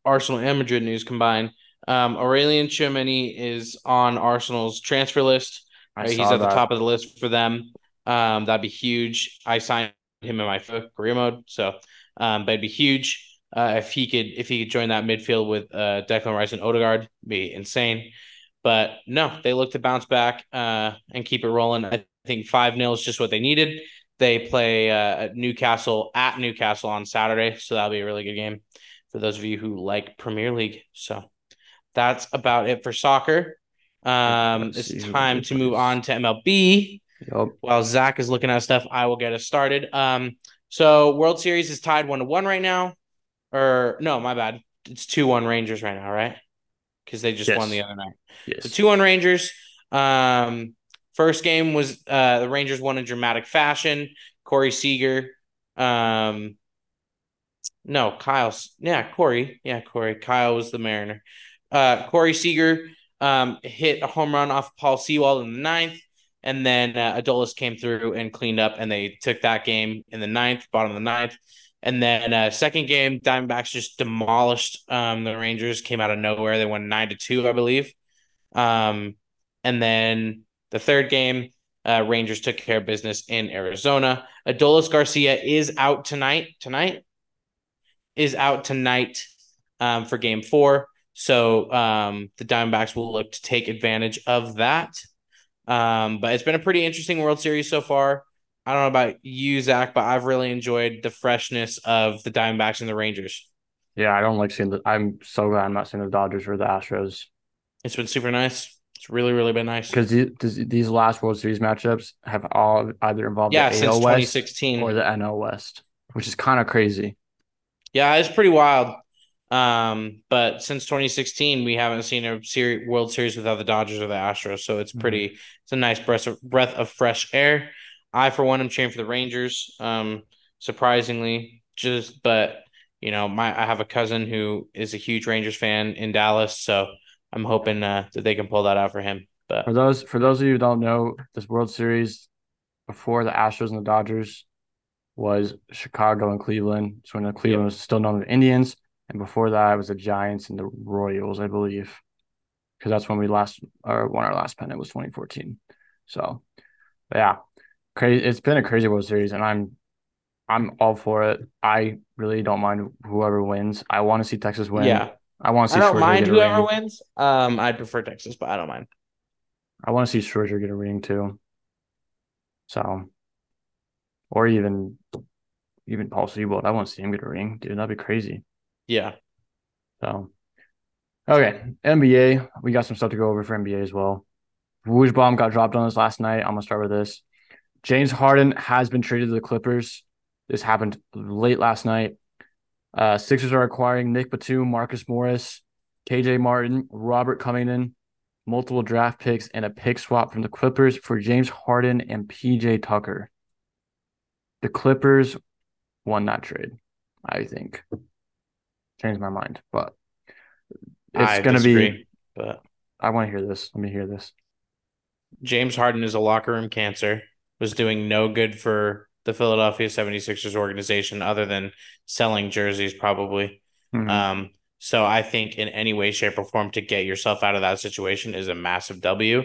Arsenal and Madrid news combined. Um, Aurelien Tchouameni is on Arsenal's transfer list. Right? He's at that. the top of the list for them. Um, that'd be huge. I signed him in my career mode, so um, that'd be huge. Uh, if he could, if he could join that midfield with uh, Declan Rice and Odegaard, be insane. But no, they look to bounce back uh, and keep it rolling. I think five 0 is just what they needed. They play uh, Newcastle at Newcastle on Saturday, so that'll be a really good game for those of you who like Premier League. So that's about it for soccer. Um, it's time to move on to MLB. Yep. While Zach is looking at stuff, I will get us started. Um, so World Series is tied one to one right now. Or no, my bad. It's two one Rangers right now, right? Because they just yes. won the other night. Yes. So two one Rangers. Um, first game was uh the Rangers won in dramatic fashion. Corey Seager. Um, no, Kyle's yeah, Corey. Yeah, Corey. Kyle was the Mariner. Uh, Corey Seager um hit a home run off Paul Sewald in the ninth. And then uh, Adolis came through and cleaned up, and they took that game in the ninth, bottom of the ninth. And then uh, second game, Diamondbacks just demolished um, the Rangers. Came out of nowhere. They won nine to two, I believe. Um, and then the third game, uh, Rangers took care of business in Arizona. Adolis Garcia is out tonight. Tonight is out tonight um, for Game Four. So um, the Diamondbacks will look to take advantage of that. Um, but it's been a pretty interesting World Series so far. I don't know about you, Zach, but I've really enjoyed the freshness of the Diamondbacks and the Rangers. Yeah, I don't like seeing the. I'm so glad I'm not seeing the Dodgers or the Astros. It's been super nice. It's really, really been nice because these, these last World Series matchups have all either involved yeah the since 2016 or the NL West, which is kind of crazy. Yeah, it's pretty wild. Um, but since 2016, we haven't seen a series, World Series without the Dodgers or the Astros, so it's mm-hmm. pretty. Mm-hmm. It's a nice breath of breath of fresh air. I, for one, am cheering for the Rangers. Um, surprisingly, just but you know, my I have a cousin who is a huge Rangers fan in Dallas, so I'm hoping uh, that they can pull that out for him. But for those for those of you who don't know, this World Series before the Astros and the Dodgers was Chicago and Cleveland. So when the Cleveland yep. was still known as the Indians, and before that it was the Giants and the Royals, I believe, because that's when we last or won our last pennant was 2014. So, yeah, crazy. It's been a crazy World Series, and I'm I'm all for it. I really don't mind whoever wins. I want to see Texas win. Yeah, I want to see. I don't mind whoever wins. Um, I prefer Texas, but I don't mind. I want to see Scherzer get a ring too. So, or even even Paul Sewald. I want to see him get a ring, dude. That'd be crazy. Yeah. So, okay, NBA. We got some stuff to go over for NBA as well. Woj bomb got dropped on us last night. I'm gonna start with this. James Harden has been traded to the Clippers. This happened late last night. Uh, Sixers are acquiring Nick Batum, Marcus Morris, KJ Martin, Robert Covington, multiple draft picks, and a pick swap from the Clippers for James Harden and PJ Tucker. The Clippers won that trade, I think. Changed my mind, but it's going to be. But I want to hear this. Let me hear this. James Harden is a locker room cancer, was doing no good for the Philadelphia 76ers organization other than selling jerseys, probably. Mm-hmm. Um, so I think in any way, shape, or form to get yourself out of that situation is a massive W.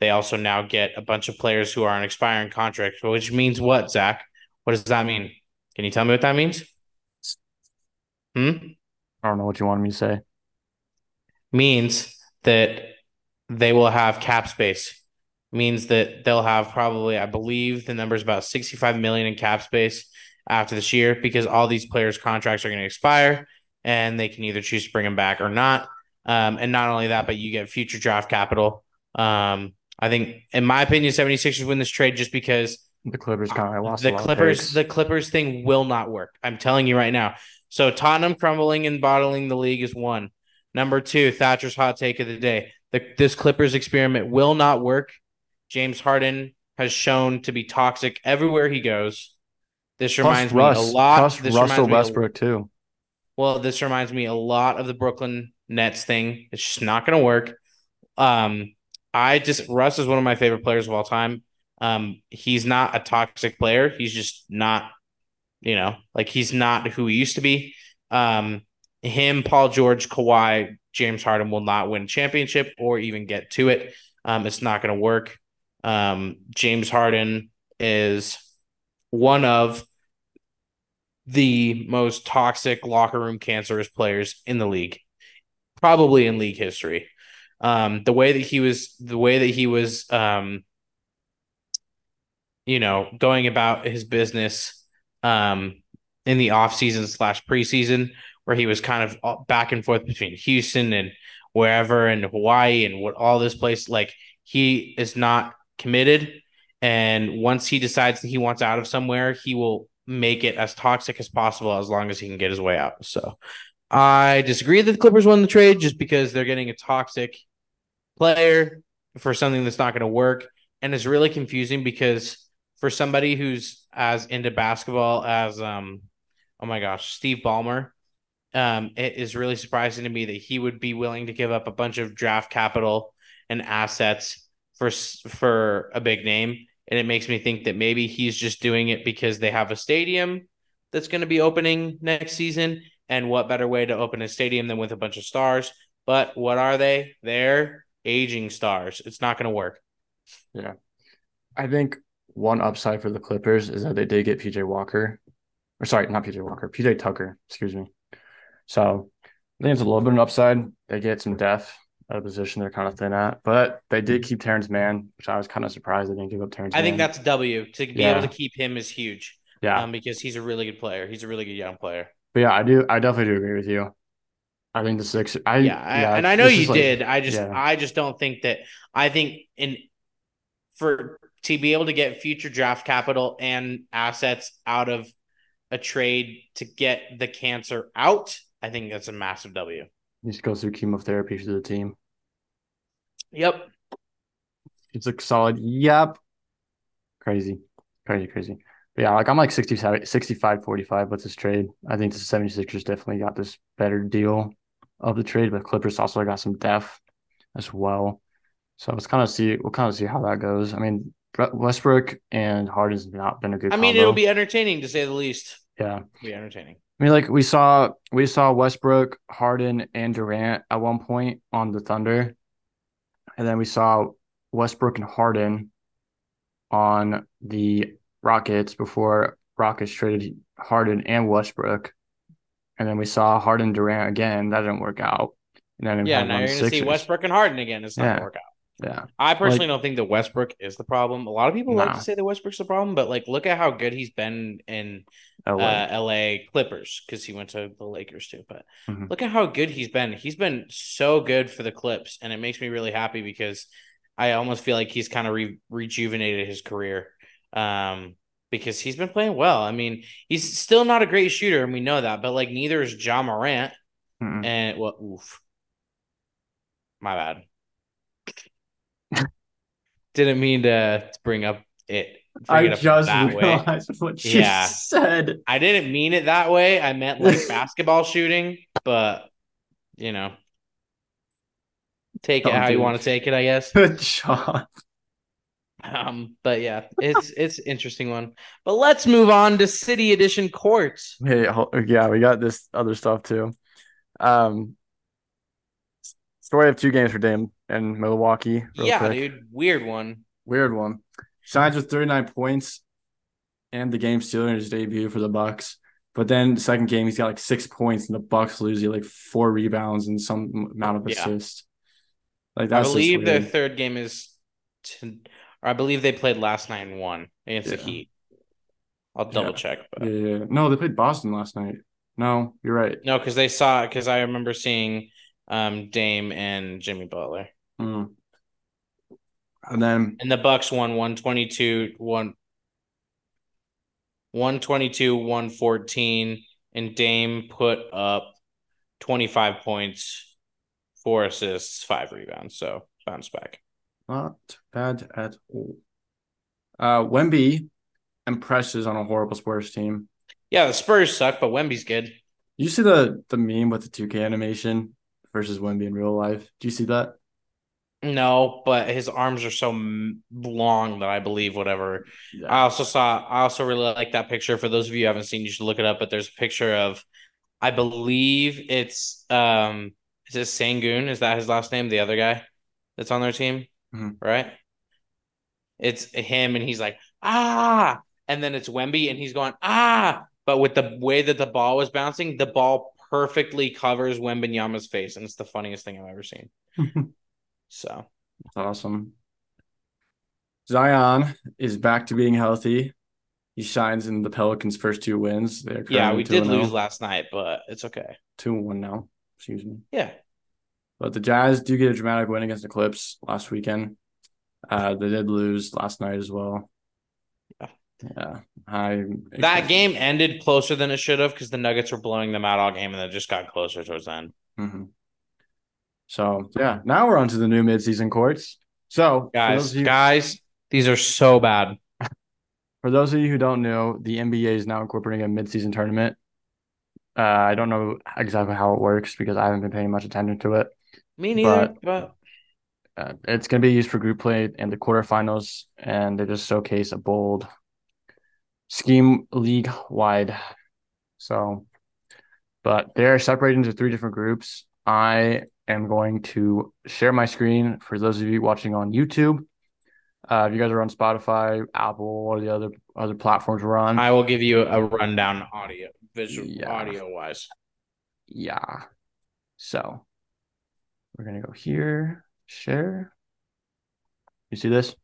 They also now get a bunch of players who are on expiring contracts, which means what, Zach? What does that mean? Can you tell me what that means? Hmm? I don't know what you wanted me to say. Means that they will have cap space. Means that they'll have probably, I believe the number is about 65 million in cap space after this year because all these players' contracts are going to expire and they can either choose to bring them back or not. Um, and not only that, but you get future draft capital. Um, I think, in my opinion, 76ers win this trade just because the Clippers kind of lost the Clippers. The Clippers thing will not work. I'm telling you right now. So Tottenham crumbling and bottling the league is one. Number two, Thatcher's hot take of the day: the, this Clippers experiment will not work. James Harden has shown to be toxic everywhere he goes. This reminds Russ, me a lot. Plus this Russell Westbrook too. Well, this reminds me a lot of the Brooklyn Nets thing. It's just not going to work. Um, I just Russ is one of my favorite players of all time. Um, he's not a toxic player. He's just not, you know, like he's not who he used to be. Um, him, Paul George, Kawhi, James Harden will not win championship or even get to it. Um, it's not going to work. Um, James Harden is one of the most toxic locker room cancerous players in the league, probably in league history. Um, the way that he was, the way that he was, um, you know, going about his business, um, in the off season slash preseason, where he was kind of back and forth between Houston and wherever and Hawaii and what all this place like he is not committed and once he decides that he wants out of somewhere he will make it as toxic as possible as long as he can get his way out. So I disagree that the Clippers won the trade just because they're getting a toxic player for something that's not going to work. And it's really confusing because for somebody who's as into basketball as um oh my gosh, Steve Ballmer, um, it is really surprising to me that he would be willing to give up a bunch of draft capital and assets for for a big name and it makes me think that maybe he's just doing it because they have a stadium that's going to be opening next season. And what better way to open a stadium than with a bunch of stars? But what are they? They're aging stars. It's not going to work. Yeah. I think one upside for the Clippers is that they did get PJ Walker. Or sorry, not PJ Walker, PJ Tucker, excuse me. So I think it's a little bit of an upside. They get some depth at a position they're kind of thin at. But they did keep Terance Mann, which I was kind of surprised they didn't give up Terance. I Mann. think that's W to be yeah. able to keep him is huge. Yeah, um, because he's a really good player. He's a really good young player. But yeah, I do. I definitely do agree with you. I think the six. I yeah, yeah and I know you did. Like, I just yeah. I just don't think that. I think in for to be able to get future draft capital and assets out of a trade to get the cancer out, I think that's a massive W. He just goes through chemotherapy to the team. Yep. It's a solid. Yep. Crazy, crazy, crazy. But yeah, like I'm like 67, 65, 45 with this trade. I think the 76ers definitely got this better deal of the trade, but Clippers also got some depth as well. So let's kind of see. We'll kind of see how that goes. I mean, Westbrook and Harden's not been a good. I mean, combo. it'll be entertaining to say the least. Yeah, it'll be entertaining. I mean, like we saw, we saw Westbrook, Harden, and Durant at one point on the Thunder, and then we saw Westbrook and Harden on the Rockets before Rockets traded Harden and Westbrook. And then we saw Harden Durant again. That didn't work out. And then yeah, now you're going to see Westbrook and Harden again. It's not yeah. going to work out. Yeah. I personally like, don't think that Westbrook is the problem. A lot of people no. like to say that Westbrook's the problem, but like look at how good he's been in LA, uh, LA Clippers because he went to the Lakers too. But mm-hmm. look at how good he's been. He's been so good for the Clips, and it makes me really happy because I almost feel like he's kind of re- rejuvenated his career. Um, because he's been playing well. I mean, he's still not a great shooter, and we know that, but like neither is Ja Morant. Mm-mm. And well, oof. My bad. Didn't mean to bring up it. I just realized way. what you yeah. said. I didn't mean it that way. I meant like <laughs> basketball shooting, but you know, take it how you want to take it. I guess. <laughs> Good job. Um, but yeah, it's it's interesting one. But let's move on to City Edition courts. Hey, yeah, we got this other stuff too. Um, story of two games for Dame and Milwaukee. Yeah, quick. dude, weird one. Weird one. Shines with 39 points and the game stealer in his debut for the Bucks. But then the second game, he's got like six points, and the Bucks lose. you like four rebounds and some amount of assists. Yeah. Like that's I believe their third game is, to, or I believe they played last night and won against yeah. the Heat. I'll double yeah. check. But... Yeah, yeah, no, they played Boston last night. No, you're right. No, because they saw because I remember seeing um Dame and Jimmy Butler. Mm. And then and the Bucks won 122 1 122 114 and Dame put up 25 points, four assists, five rebounds. So bounce back. Not bad at all. Uh Wemby impresses on a horrible Spurs team. Yeah, the Spurs suck, but Wemby's good. You see the the meme with the 2K animation versus Wemby in real life? Do you see that? No, but his arms are so long that I believe whatever. Yeah. I also saw. I also really like that picture. For those of you who haven't seen, you should look it up. But there's a picture of, I believe it's um, is it Sengun? Is that his last name? The other guy that's on their team, mm-hmm. right? It's him, and he's like ah, and then it's Wemby, and he's going ah. But with the way that the ball was bouncing, the ball perfectly covers Wembanyama's face, and it's the funniest thing I've ever seen. <laughs> So that's awesome. Zion is back to being healthy. He shines in the Pelicans' first two wins. They're yeah, we did lose last night, but it's okay. Two and one now. Excuse me. Yeah. But the Jazz do get a dramatic win against the Clips last weekend. Uh, they did lose last night as well. Yeah. I that game ended closer than it should have because the Nuggets were blowing them out all game and it just got closer towards the end. Mm-hmm. So yeah, now we're on to the new midseason courts. So guys, you, guys, these are so bad. <laughs> For those of you who don't know, the NBA is now incorporating a midseason tournament. Uh, I don't know exactly how it works because I haven't been paying much attention to it. Me neither. But, but uh, it's going to be used for group play and the quarterfinals, and they just showcase a bold scheme league wide. So, but they're separated into three different groups. I am going to share my screen for those of you watching on YouTube. Uh, if you guys are on Spotify, Apple, or the other other platforms we're on, I will give you a rundown audio, visual, yeah. audio wise. Yeah. So we're gonna go here, share. You see this?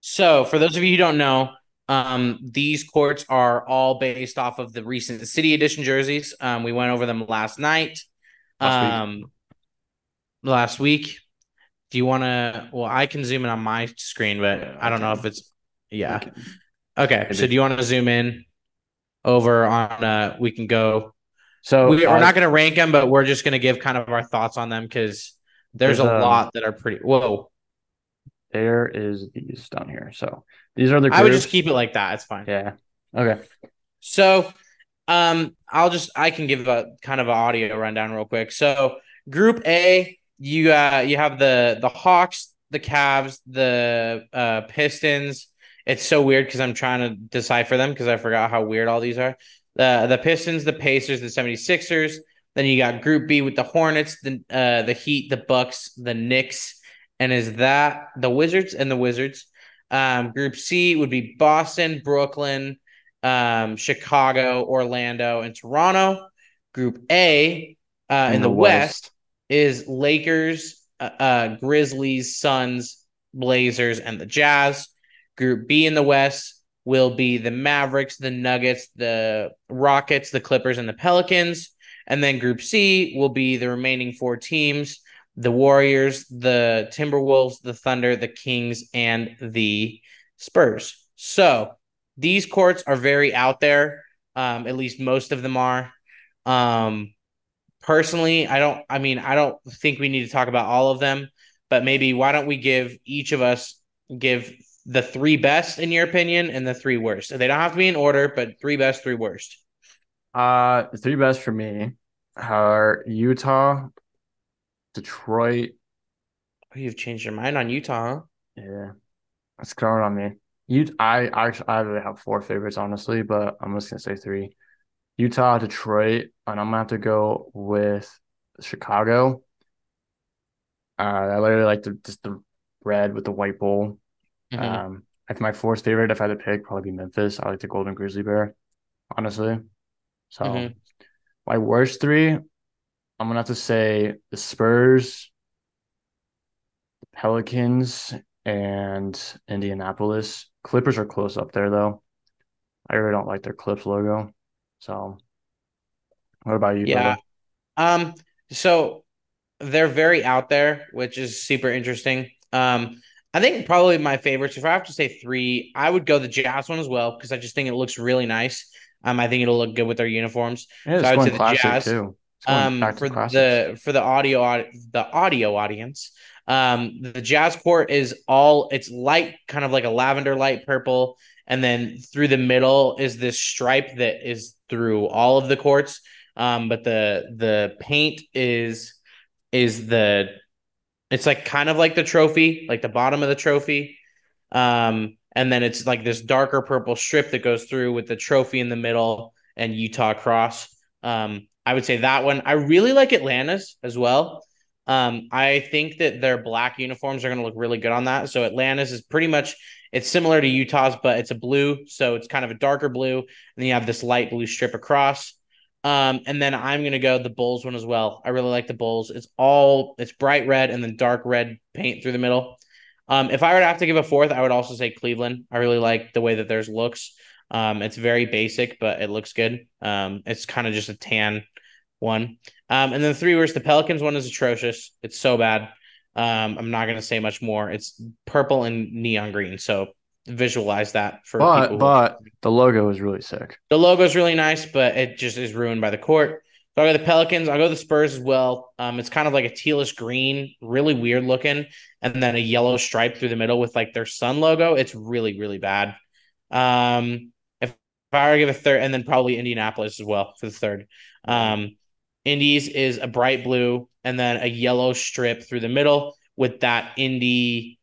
So for those of you who don't know, um, these courts are all based off of the recent City Edition jerseys. Um, we went over them last night. Last um, last week. Do you want to? Well, I can zoom in on my screen, but yeah, I don't know if it's. Yeah. Okay. So do you want to zoom in over on? uh We can go. So we, are not going to rank them, but we're just going to give kind of our thoughts on them because there's, there's a um, lot that are pretty. Whoa. There is these down here. So these are the. Groups. I would just keep it like that. It's fine. Yeah. Okay. So, um, I'll just I can give a kind of an audio rundown real quick. So, Group A you uh you have the the Hawks, the Cavs, the uh Pistons. It's so weird because I'm trying to decipher them because I forgot how weird all these are. The the Pistons, the Pacers, the 76ers. Then you got Group B with the Hornets, the uh the Heat, the Bucks, the Knicks, and is that the Wizards and the Wizards. Um, group C would be Boston, Brooklyn, um, Chicago, Orlando, and Toronto. Group A uh, in, in the, the West, West is Lakers, uh, uh, Grizzlies, Suns, Blazers, and the Jazz. Group B in the West will be the Mavericks, the Nuggets, the Rockets, the Clippers, and the Pelicans. And then Group C will be the remaining four teams the Warriors, the Timberwolves, the Thunder, the Kings, and the Spurs. So these courts are very out there. Um, at least most of them are. Um, personally, I don't. I mean, I don't think we need to talk about all of them, but maybe why don't we give each of us give the three best in your opinion and the three worst. They don't have to be in order, but three best, three worst. Uh, three best for me are Utah, Detroit. Oh, you've changed your mind on Utah, huh? Yeah, that's growing on me. You, I actually, I really have four favorites honestly, but I'm just gonna say three: Utah, Detroit, and I'm gonna have to go with Chicago. Uh, I literally like the just the red with the white bowl. Mm-hmm. Um, I think my fourth favorite, if I had to pick, probably be Memphis. I like the Golden Grizzly Bear, honestly. So mm-hmm. my worst three, I'm gonna have to say the Spurs, the Pelicans, and Indianapolis. Clippers are close up there though. I really don't like their Clips logo. So what about you? Yeah. Brother? Um, so they're very out there, which is super interesting. Um, I think probably my favorites, if I have to say three, I would go the Jazz one as well because I just think it looks really nice. Um, I think it'll look good with their uniforms. Yeah, so I would say the Jazz too. Um, for the for the audio the audio audience, um, the Jazz court is all it's light, kind of like a lavender light purple, and then through the middle is this stripe that is through all of the courts. Um, but the the paint is is the it's like kind of like the trophy, like the bottom of the trophy. Um, and then it's like this darker purple strip that goes through with the trophy in the middle and Utah cross. Um, I would say that one. I really like Atlanta's as well. Um, I think that their black uniforms are going to look really good on that. So Atlanta's is pretty much it's similar to Utah's, but it's a blue, so it's kind of a darker blue, and then you have this light blue strip across. Um, and then I'm gonna go the Bulls one as well. I really like the Bulls. It's all it's bright red and then dark red paint through the middle. Um, if I were to have to give a fourth, I would also say Cleveland. I really like the way that theirs looks. Um, it's very basic, but it looks good. Um, it's kind of just a tan one. Um, and then the three worst, the Pelicans one is atrocious. It's so bad. Um, I'm not gonna say much more. It's purple and neon green, so visualize that for but, people. But the logo is really sick. The logo is really nice, but it just is ruined by the court. So I go the Pelicans. I'll go the Spurs as well. Um, it's kind of like a tealish green, really weird looking, and then a yellow stripe through the middle with like their sun logo. It's really, really bad. Um, if, if I were to give a third, and then probably Indianapolis as well for the third. Um, Indies is a bright blue and then a yellow strip through the middle with that indie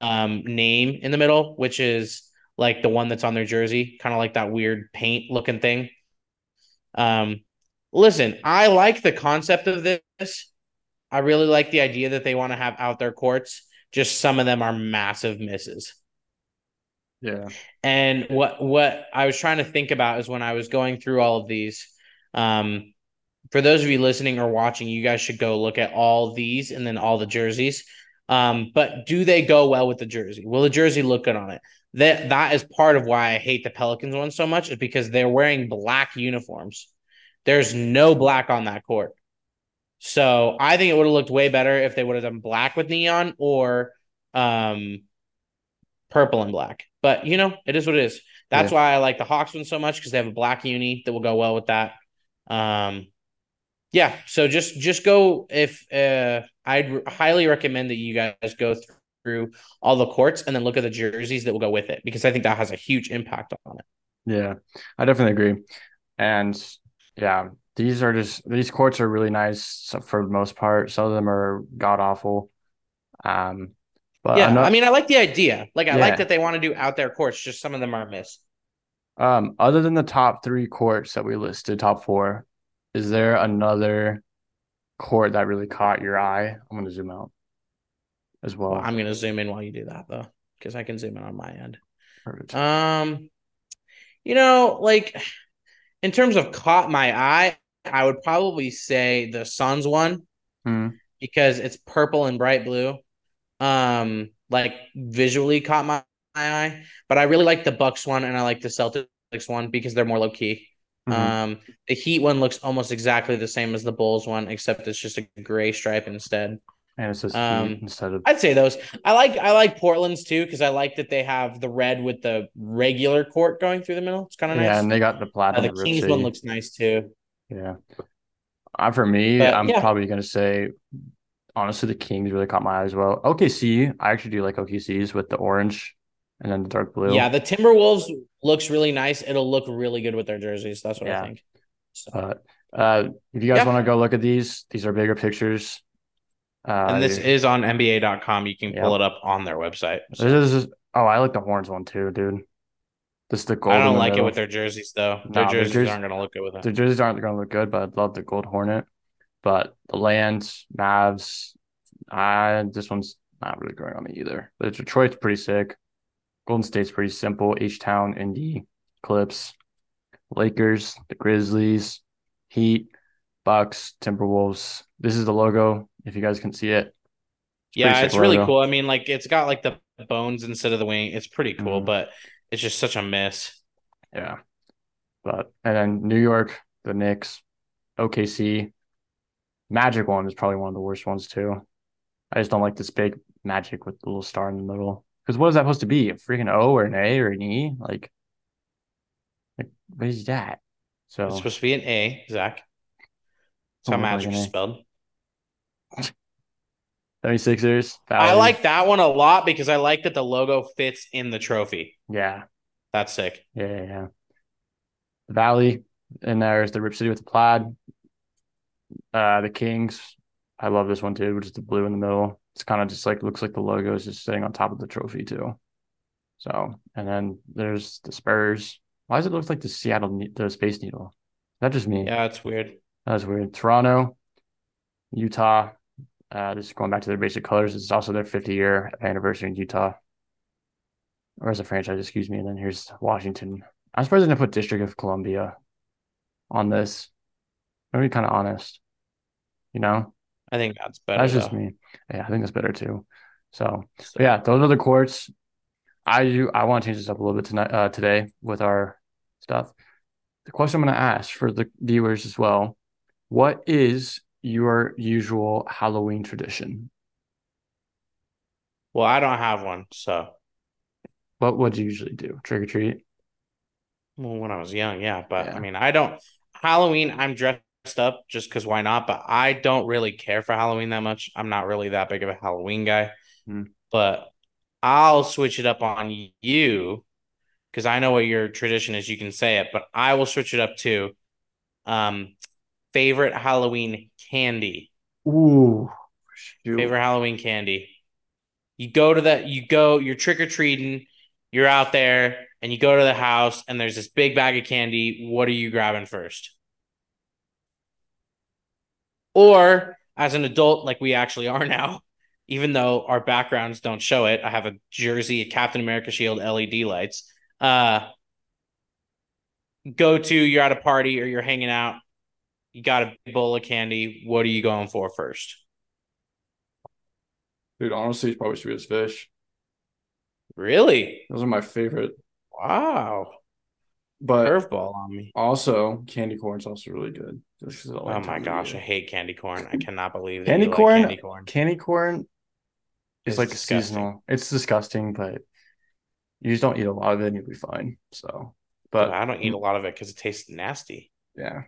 um, name in the middle, which is like the one that's on their jersey, kind of like that weird paint looking thing. Um, listen, I like the concept of this. I really like the idea that they want to have out their courts. Just some of them are massive misses. Yeah. And what what I was trying to think about is when I was going through all of these. Um, for those of you listening or watching, you guys should go look at all these and then all the jerseys um, but do they go well with the jersey? Will the jersey look good on it? That that is part of why I hate the Pelicans one so much, is because they're wearing black uniforms. There's no black on that court. So I think it would have looked way better if they would have done black with neon or um purple and black. But you know, it is what it is. That's yeah. why I like the Hawks one so much because they have a black uni that will go well with that. Um yeah, so just just go if uh I'd highly recommend that you guys go through all the courts and then look at the jerseys that will go with it because I think that has a huge impact on it. Yeah, I definitely agree. And yeah, these are just these courts are really nice for the most part. Some of them are god awful. Um, but yeah, I mean, I like the idea. Like, I yeah. like that they want to do out there courts. Just some of them are miss. Um, other than the top three courts that we listed, top four, is there another court that really caught your eye? I'm gonna zoom out as well. well I'm gonna zoom in while you do that though, because I can zoom in on my end. Perfect. Um, you know, like in terms of caught my eye, I would probably say the Suns one mm. because it's purple and bright blue. Um, like visually caught my, my eye, but I really like the Bucks one and I like the Celtics one because they're more low key. Mm-hmm. Um, the Heat one looks almost exactly the same as the Bulls one, except it's just a gray stripe instead. And it's just um, instead of. I'd say those. I like I like Portland's too because I like that they have the red with the regular court going through the middle. It's kind of nice. Yeah, and they got the platinum. Uh, the Kings one looks nice too. Yeah. Uh, for me, but, I'm yeah. probably gonna say honestly, the Kings really caught my eye as well. OKC, I actually do like OKCs with the orange and then the dark blue. Yeah, the Timberwolves looks really nice. It'll look really good with their jerseys. That's what Yeah. I think. So, But uh, if you guys Yeah. want to go look at these, these are bigger pictures. Uh, and this is on NBA.com. You can pull it up on their website. So, this is oh, I like the horns one too, dude. This is the gold. I don't like it with their jerseys though. Their their jerseys jerseys- aren't going to look good with them. The jerseys aren't going to look good, but I'd love the gold hornet. But the lands, Mavs, I this one's not really growing on me either. But Detroit's pretty sick. Golden State's pretty simple. H Town, Indy, Clips, Lakers, the Grizzlies, Heat, Bucks, Timberwolves. This is the logo. If you guys can see it. yeah, it's sick really cool. I mean, like it's got like the bones instead of the wing. It's pretty cool, Mhm. but it's just such a miss. Yeah. But and then New York, the Knicks, OKC, Magic one is probably one of the worst ones too. I just don't like this big Magic with the little star in the middle. Because what is that supposed to be? A freaking O or an A or an E? Like, like what is that? So It's supposed to be an A, Zach. That's how Oh, like magic is spelled. <laughs> 76ers. I like that one a lot because I like that the logo fits in the trophy. Yeah. That's sick. Yeah, yeah, yeah. The Valley, and there's the Rip City with the plaid. Uh, the Kings. I love this one too, which is the blue in the middle. It's kind of just like looks like the logo is just sitting on top of the trophy too. So, and then there's the Spurs. Why does it look like the Seattle, the Space Needle? That just me? Yeah, it's weird. That's weird. Toronto, Utah. Uh, this is going back to their basic colors. It's also their 50 year anniversary in Utah, or as a franchise, excuse me. And then here's Washington. I'm surprised they didn't put District of Columbia on this. I'm be kind of honest. You know, I think that's better. that's just though. me. Yeah, I think that's better too. So, So, yeah, those are the courts. I do. I want to change this up a little bit tonight, uh, today with our stuff. The question I'm going to ask for the viewers as well: What is your usual Halloween tradition? Well, I don't have one, so What would you usually do? Trick or treat? well, when I was young, yeah. But Yeah. I mean, I don't Halloween. I'm dressed up just because why not? But I don't really care for Halloween that much. I'm not really that big of a Halloween guy. Hmm. But I'll switch it up on you because I know what your tradition is. You can say it, but I will switch it up too. Um, favorite Halloween candy. Ooh, shoot. Favorite Halloween candy. You go to that, you go, you're trick or treating, you're out there, and you go to the house, and there's this big bag of candy. What are you grabbing first? Or as an adult, like we actually are now, even though our backgrounds don't show it, I have a jersey, a Captain America shield, LED lights. Uh, go to, you're at a party or you're hanging out, you got a bowl of candy. What are you going for first? Dude, honestly, it's probably Swedish fish. Really? Those are my favorite. Wow. But Curveball on me. also, candy corn's also really good. Just 'cause I Oh my gosh, I hate candy corn. I cannot believe that Candy you like corn? candy corn. Candy corn is It's like disgusting. seasonal. It's disgusting, but you just don't eat a lot of it and you'll be fine. So, But but I don't eat a lot of it because it tastes nasty. yeah.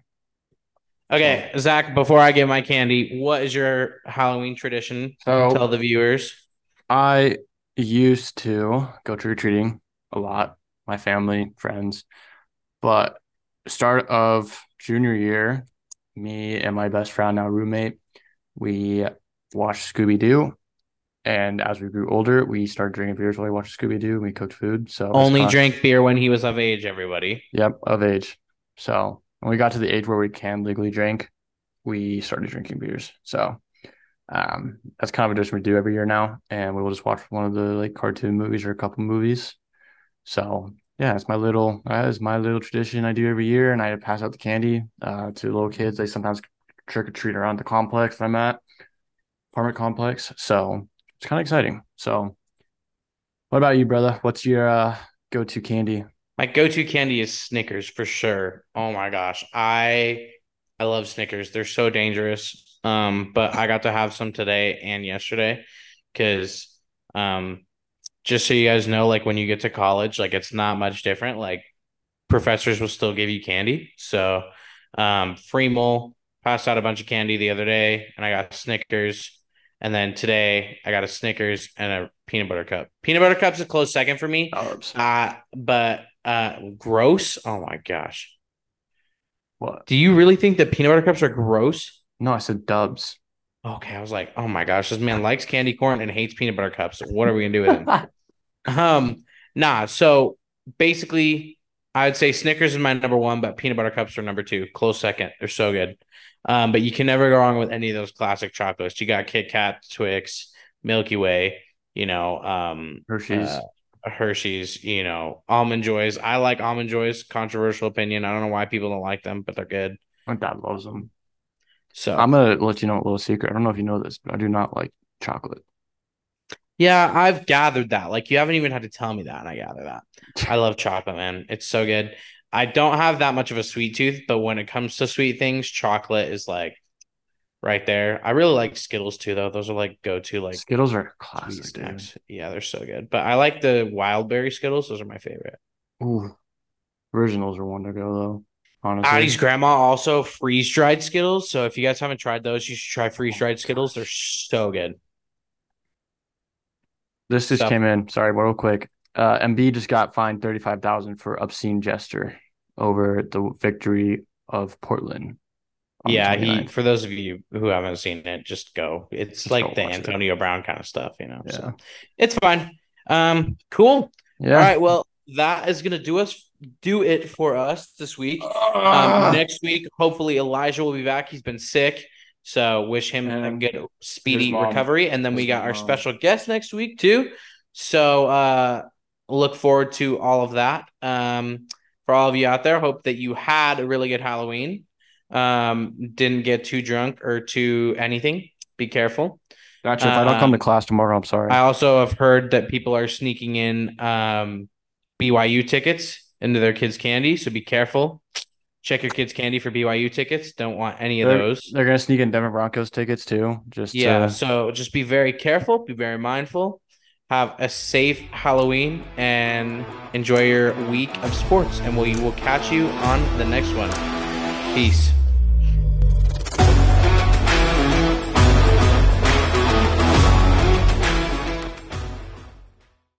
Okay, Zach, before I get my candy, what is your Halloween tradition? So Tell the viewers. I used to go trick or treating a lot, my family, friends, but start of junior year, me and my best friend, now roommate, we watched Scooby Doo. And as we grew older, we started drinking beers while we watched Scooby Doo and we cooked food. So Only drank beer when he was of age, everybody. Yep, of age. So when we got to the age where we can legally drink, we started drinking beers. So um, that's kind of a tradition we do every year now, and we will just watch one of the like cartoon movies or a couple movies. So yeah, it's my little that is my little tradition I do every year, and I pass out the candy uh, to little kids. They sometimes trick or treat around the complex that I'm at, apartment complex. So it's kind of exciting. So what about you, brother? What's your uh, go-to candy? My go-to candy is Snickers for sure. Oh my gosh. I I love Snickers. They're so dangerous. Um, but I got to have some today and yesterday because um just so you guys know, like when you get to college, like it's not much different. Like professors will still give you candy. So um Fremel passed out a bunch of candy the other day and I got Snickers. And then today I got a Snickers and a peanut butter cup. Peanut butter cup's a close second for me. Dubs. Uh, but uh, gross. Oh my gosh. What? Do you really think that peanut butter cups are gross? No, I said dubs. Okay, I was like, oh my gosh, this man likes candy corn and hates peanut butter cups. What are we gonna do with him? <laughs> um, nah. So basically, I would say Snickers is my number one, but peanut butter cups are number two. Close second. They're so good. Um, but you can never go wrong with any of those classic chocolates. You got Kit Kat, Twix, Milky Way, you know, um, Hershey's. uh, Hershey's, you know, almond joys. I like almond joys. Controversial opinion. I don't know why people don't like them, but they're good. My dad loves them. So I'm gonna let you know a little secret. I don't know if you know this, but I do not like chocolate. Yeah, I've gathered that. Like you haven't even had to tell me that, and I gather that. I love chocolate, man. It's so good. I don't have that much of a sweet tooth, but when it comes to sweet things, chocolate is like right there. I really like Skittles too, though. Those are like go to like Skittles are classic, dude. Yeah, they're so good. But I like the wild berry Skittles. Those are my favorite. Ooh, originals are one to go though. Honestly, Addie's grandma also freeze dried Skittles. So if you guys haven't tried those, you should try freeze dried Skittles. They're so good. This just So- came in. Sorry, real quick. Uh, Embiid just got fined thirty five thousand for obscene gesture over the victory of Portland. Yeah, he for those of you who haven't seen it, just go. It's Just like the watch it. Antonio Brown kind of stuff, you know. Yeah. So it's fine. Um, cool. Yeah. All right. Well, that is gonna do us do it for us this week. Ah. Um, next week, hopefully Elijah will be back. He's been sick, so wish him a good speedy recovery. And then we got our mom. special guest next week too. So uh, look forward to all of that. Um, for all of you out there, hope that you had a really good Halloween. Um, didn't get too drunk or too anything. Be careful. Gotcha. If I don't come um, to class tomorrow, I'm sorry. I also have heard that people are sneaking in um, BYU tickets into their kids' candy, so be careful. Check your kids' candy for BYU tickets. Don't want any of they're, those. they're gonna sneak in Denver Broncos tickets too. Just Yeah, to- so just be very careful, be very mindful. Have a safe Halloween and enjoy your week of sports. And we will catch you on the next one. Peace.